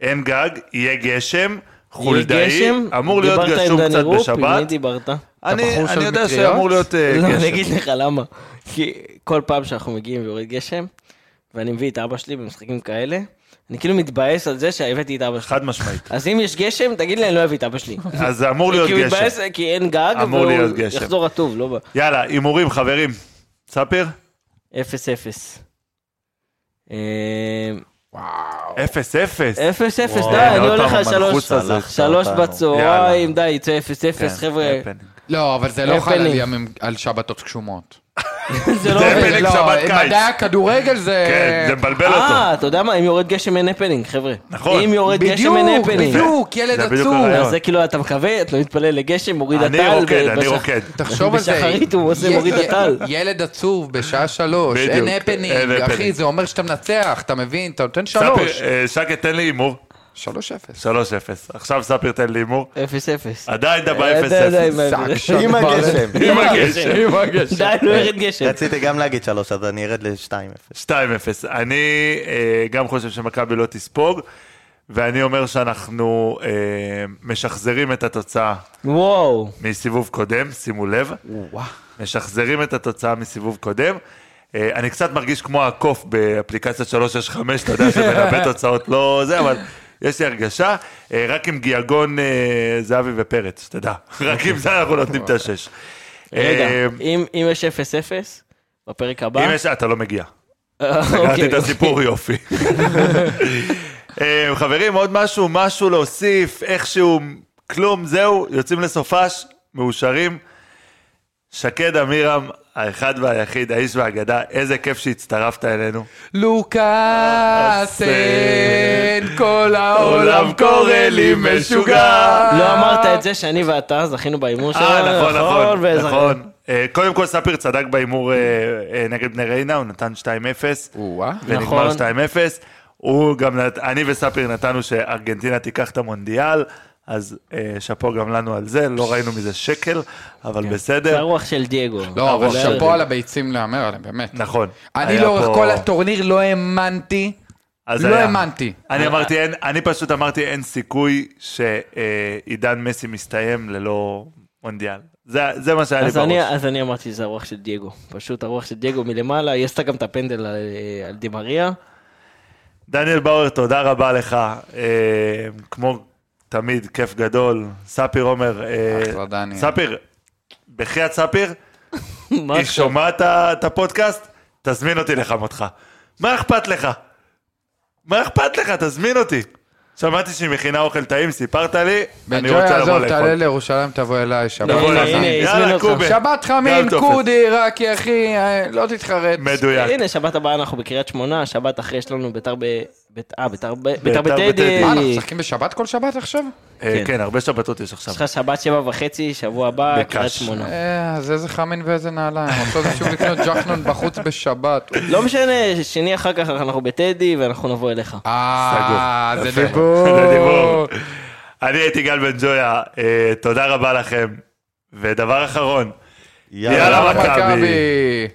אין גג, יהיה גשם, חולדאי, גשם? אמור להיות דיברת עם גשום דני קצת רופ? עם מי בשבת. דיברת? אני אני יודע? שאמור להיות אה, לא, אני גשם. אגיד לך למה. כי כל פעם שאנחנו מגיעים ויורד גשם, ואני מביא את אבא שלי במשחקים כאלה, אני כאילו מתבאס על זה שהבאתי את אבא שלי. חד משמעית. אז אם יש גשם, תגיד לי, אני לא אביא את אבא שלי. אז זה אמור להיות כי הוא גשם. מתבאס, כי אין גג, אמור והוא להיות גשם. יחזור רטוב, לא ב... יאללה, הימורים, חברים. ספיר? אפס אפס. אה, אפס אפס. אפס אפס, וואו, די, הנה, אני הולך על שלוש. שלוש. בצהריים. די, יצא אפס אפס, כן, חבר'ה. לא, אבל זה לא חל על, הפנינג. ימים, על שבתות גשומות. זה לא עובד. הפנינג לא, שבת קיץ. מדעי הכדורגל זה... כן, זה מבלבל אה, אותו. אתה יודע מה, אם יורד גשם אין הפנינג, חבר'ה. נכון. אם יורד גשם אין הפנינג. בדיוק, ילד. אז זה כאילו, אתה מקווה, אתה מתפלל לגשם, מוריד אני הטל. רוקד, וב- אני רוקד. תחשוב על זה. בשחרית הוא עושה מוריד הטל. ילד עצוב בשעה שלוש, אין הפנינג. אחי, זה אומר שאתה מנצח, אתה מבין? אתה נותן שלוש. ספיר, אה, שקט, תן לי הימור. שלוש אפס. 3-0. עכשיו ספיר תן לי הימור. אפס אפס. עדיין אתה אה, די, די, ב-0-0. מה- שק עם. הגשם. עם הגשם. עם הגשם. די, לא ירד גשם. רציתי גם להגיד שלוש, אז אני ארד ל-2-0. 2-0. אני אה, גם חושב שמכבי לא תספוג, ואני אומר שאנחנו אה, משחזרים את התוצאה וואו. מסיבוב קודם, שימו לב. משחזרים את התוצאה מסיבוב קודם. אה, אני קצת מרגיש כמו הקוף באפליקציית 365, אתה יודע שמנבא תוצאות לא זה, אבל יש לי הרגשה, אה, רק עם גיאגון אה, זהבי ופרץ, שתדע. רק עם זה אנחנו נותנים את השש. רגע, אה, אם אם יש אפס אפס, בפרק הבא... אם יש... אתה לא מגיע. סגרתי אוקיי. את הסיפור יופי. אה, חברים, עוד משהו, משהו להוסיף, איכשהו, כלום, זהו, יוצאים לסופש, מאושרים. שקד עמירם, האחד והיחיד, האיש והאגדה, איזה כיף שהצטרפת אלינו. לוקאסן, כל העולם קורא לי משוגע. לא אמרת את זה שאני ואתה זכינו בהימור שלנו. אה, נכון, נכון, וזכ- נכון. אה, קודם כל, ספיר צדק בהימור אה, אה, נגד בני ריינה, הוא נתן 2-0, או-אה. ונגמר נכון. 2-0. הוא גם, אני וספיר נתנו שארגנטינה תיקח את המונדיאל, אז אה, שאפו גם לנו על זה, לא ראינו מזה שקל, אבל זה בסדר. הרוח של דייגו. לא, אבל אבל שאפו על הביצים להמר עליהם, באמת. נכון. אני לאורך פה- כל הטורניר לא האמנתי, אז לא היה. האמנתי. אני אמרתי, אין, אני פשוט אמרתי, אין סיכוי שעידן מסי מסתיים ללא מונדיאל. זה, זה מה שהיה לי אז אני, בראש. אז אני אמרתי שזה הרוח של דייגו. פשוט הרוח של דייגו מלמעלה, היא עשתה גם את הפנדל על, על דימריה. דניאל באואר, תודה רבה לך. אה, כמו תמיד, כיף גדול. ספיר עומר, אה, אחלה. ספיר, בחייאת ספיר, היא? שומעת את הפודקאסט? תזמין אותי לחמותך. מה אכפת לך? מה אכפת לך? תזמין אותי. שמעתי שהיא מכינה אוכל טעים, סיפרת לי, אני רוצה לבוא עזוב, תעלה לאכול. לירושלים, תבוא אליי, שבת חמים. הזמינו יאללה. קובי. שבת טופס. קודי, רק אחי, אה, לא תתחרט. מדויק. הנה, שבת הבאה אנחנו בקריית שמונה, שבת אחרי יש לנו ביתר ב- אה, בית"ר ב- בית"ר בית"ר בטדי. מה, אנחנו משחקים בשבת כל שבת עכשיו? אה, כן. כן, הרבה שבתות יש עכשיו. יש לך שבת שבע וחצי, שבוע הבא. קריית שמונה. אה, אז איזה חמין ואיזה נעליים. אותו זה שוב לקנות ג'חנון בחוץ בשבת. לא משנה, שני אחר כך אנחנו בטדי ואנחנו נבוא אליך. אה. זה. דיבור. זה דיבור. אני הייתי גל בן ג'ויה, אה, תודה רבה לכם. ודבר אחרון, יאללה. מכבי.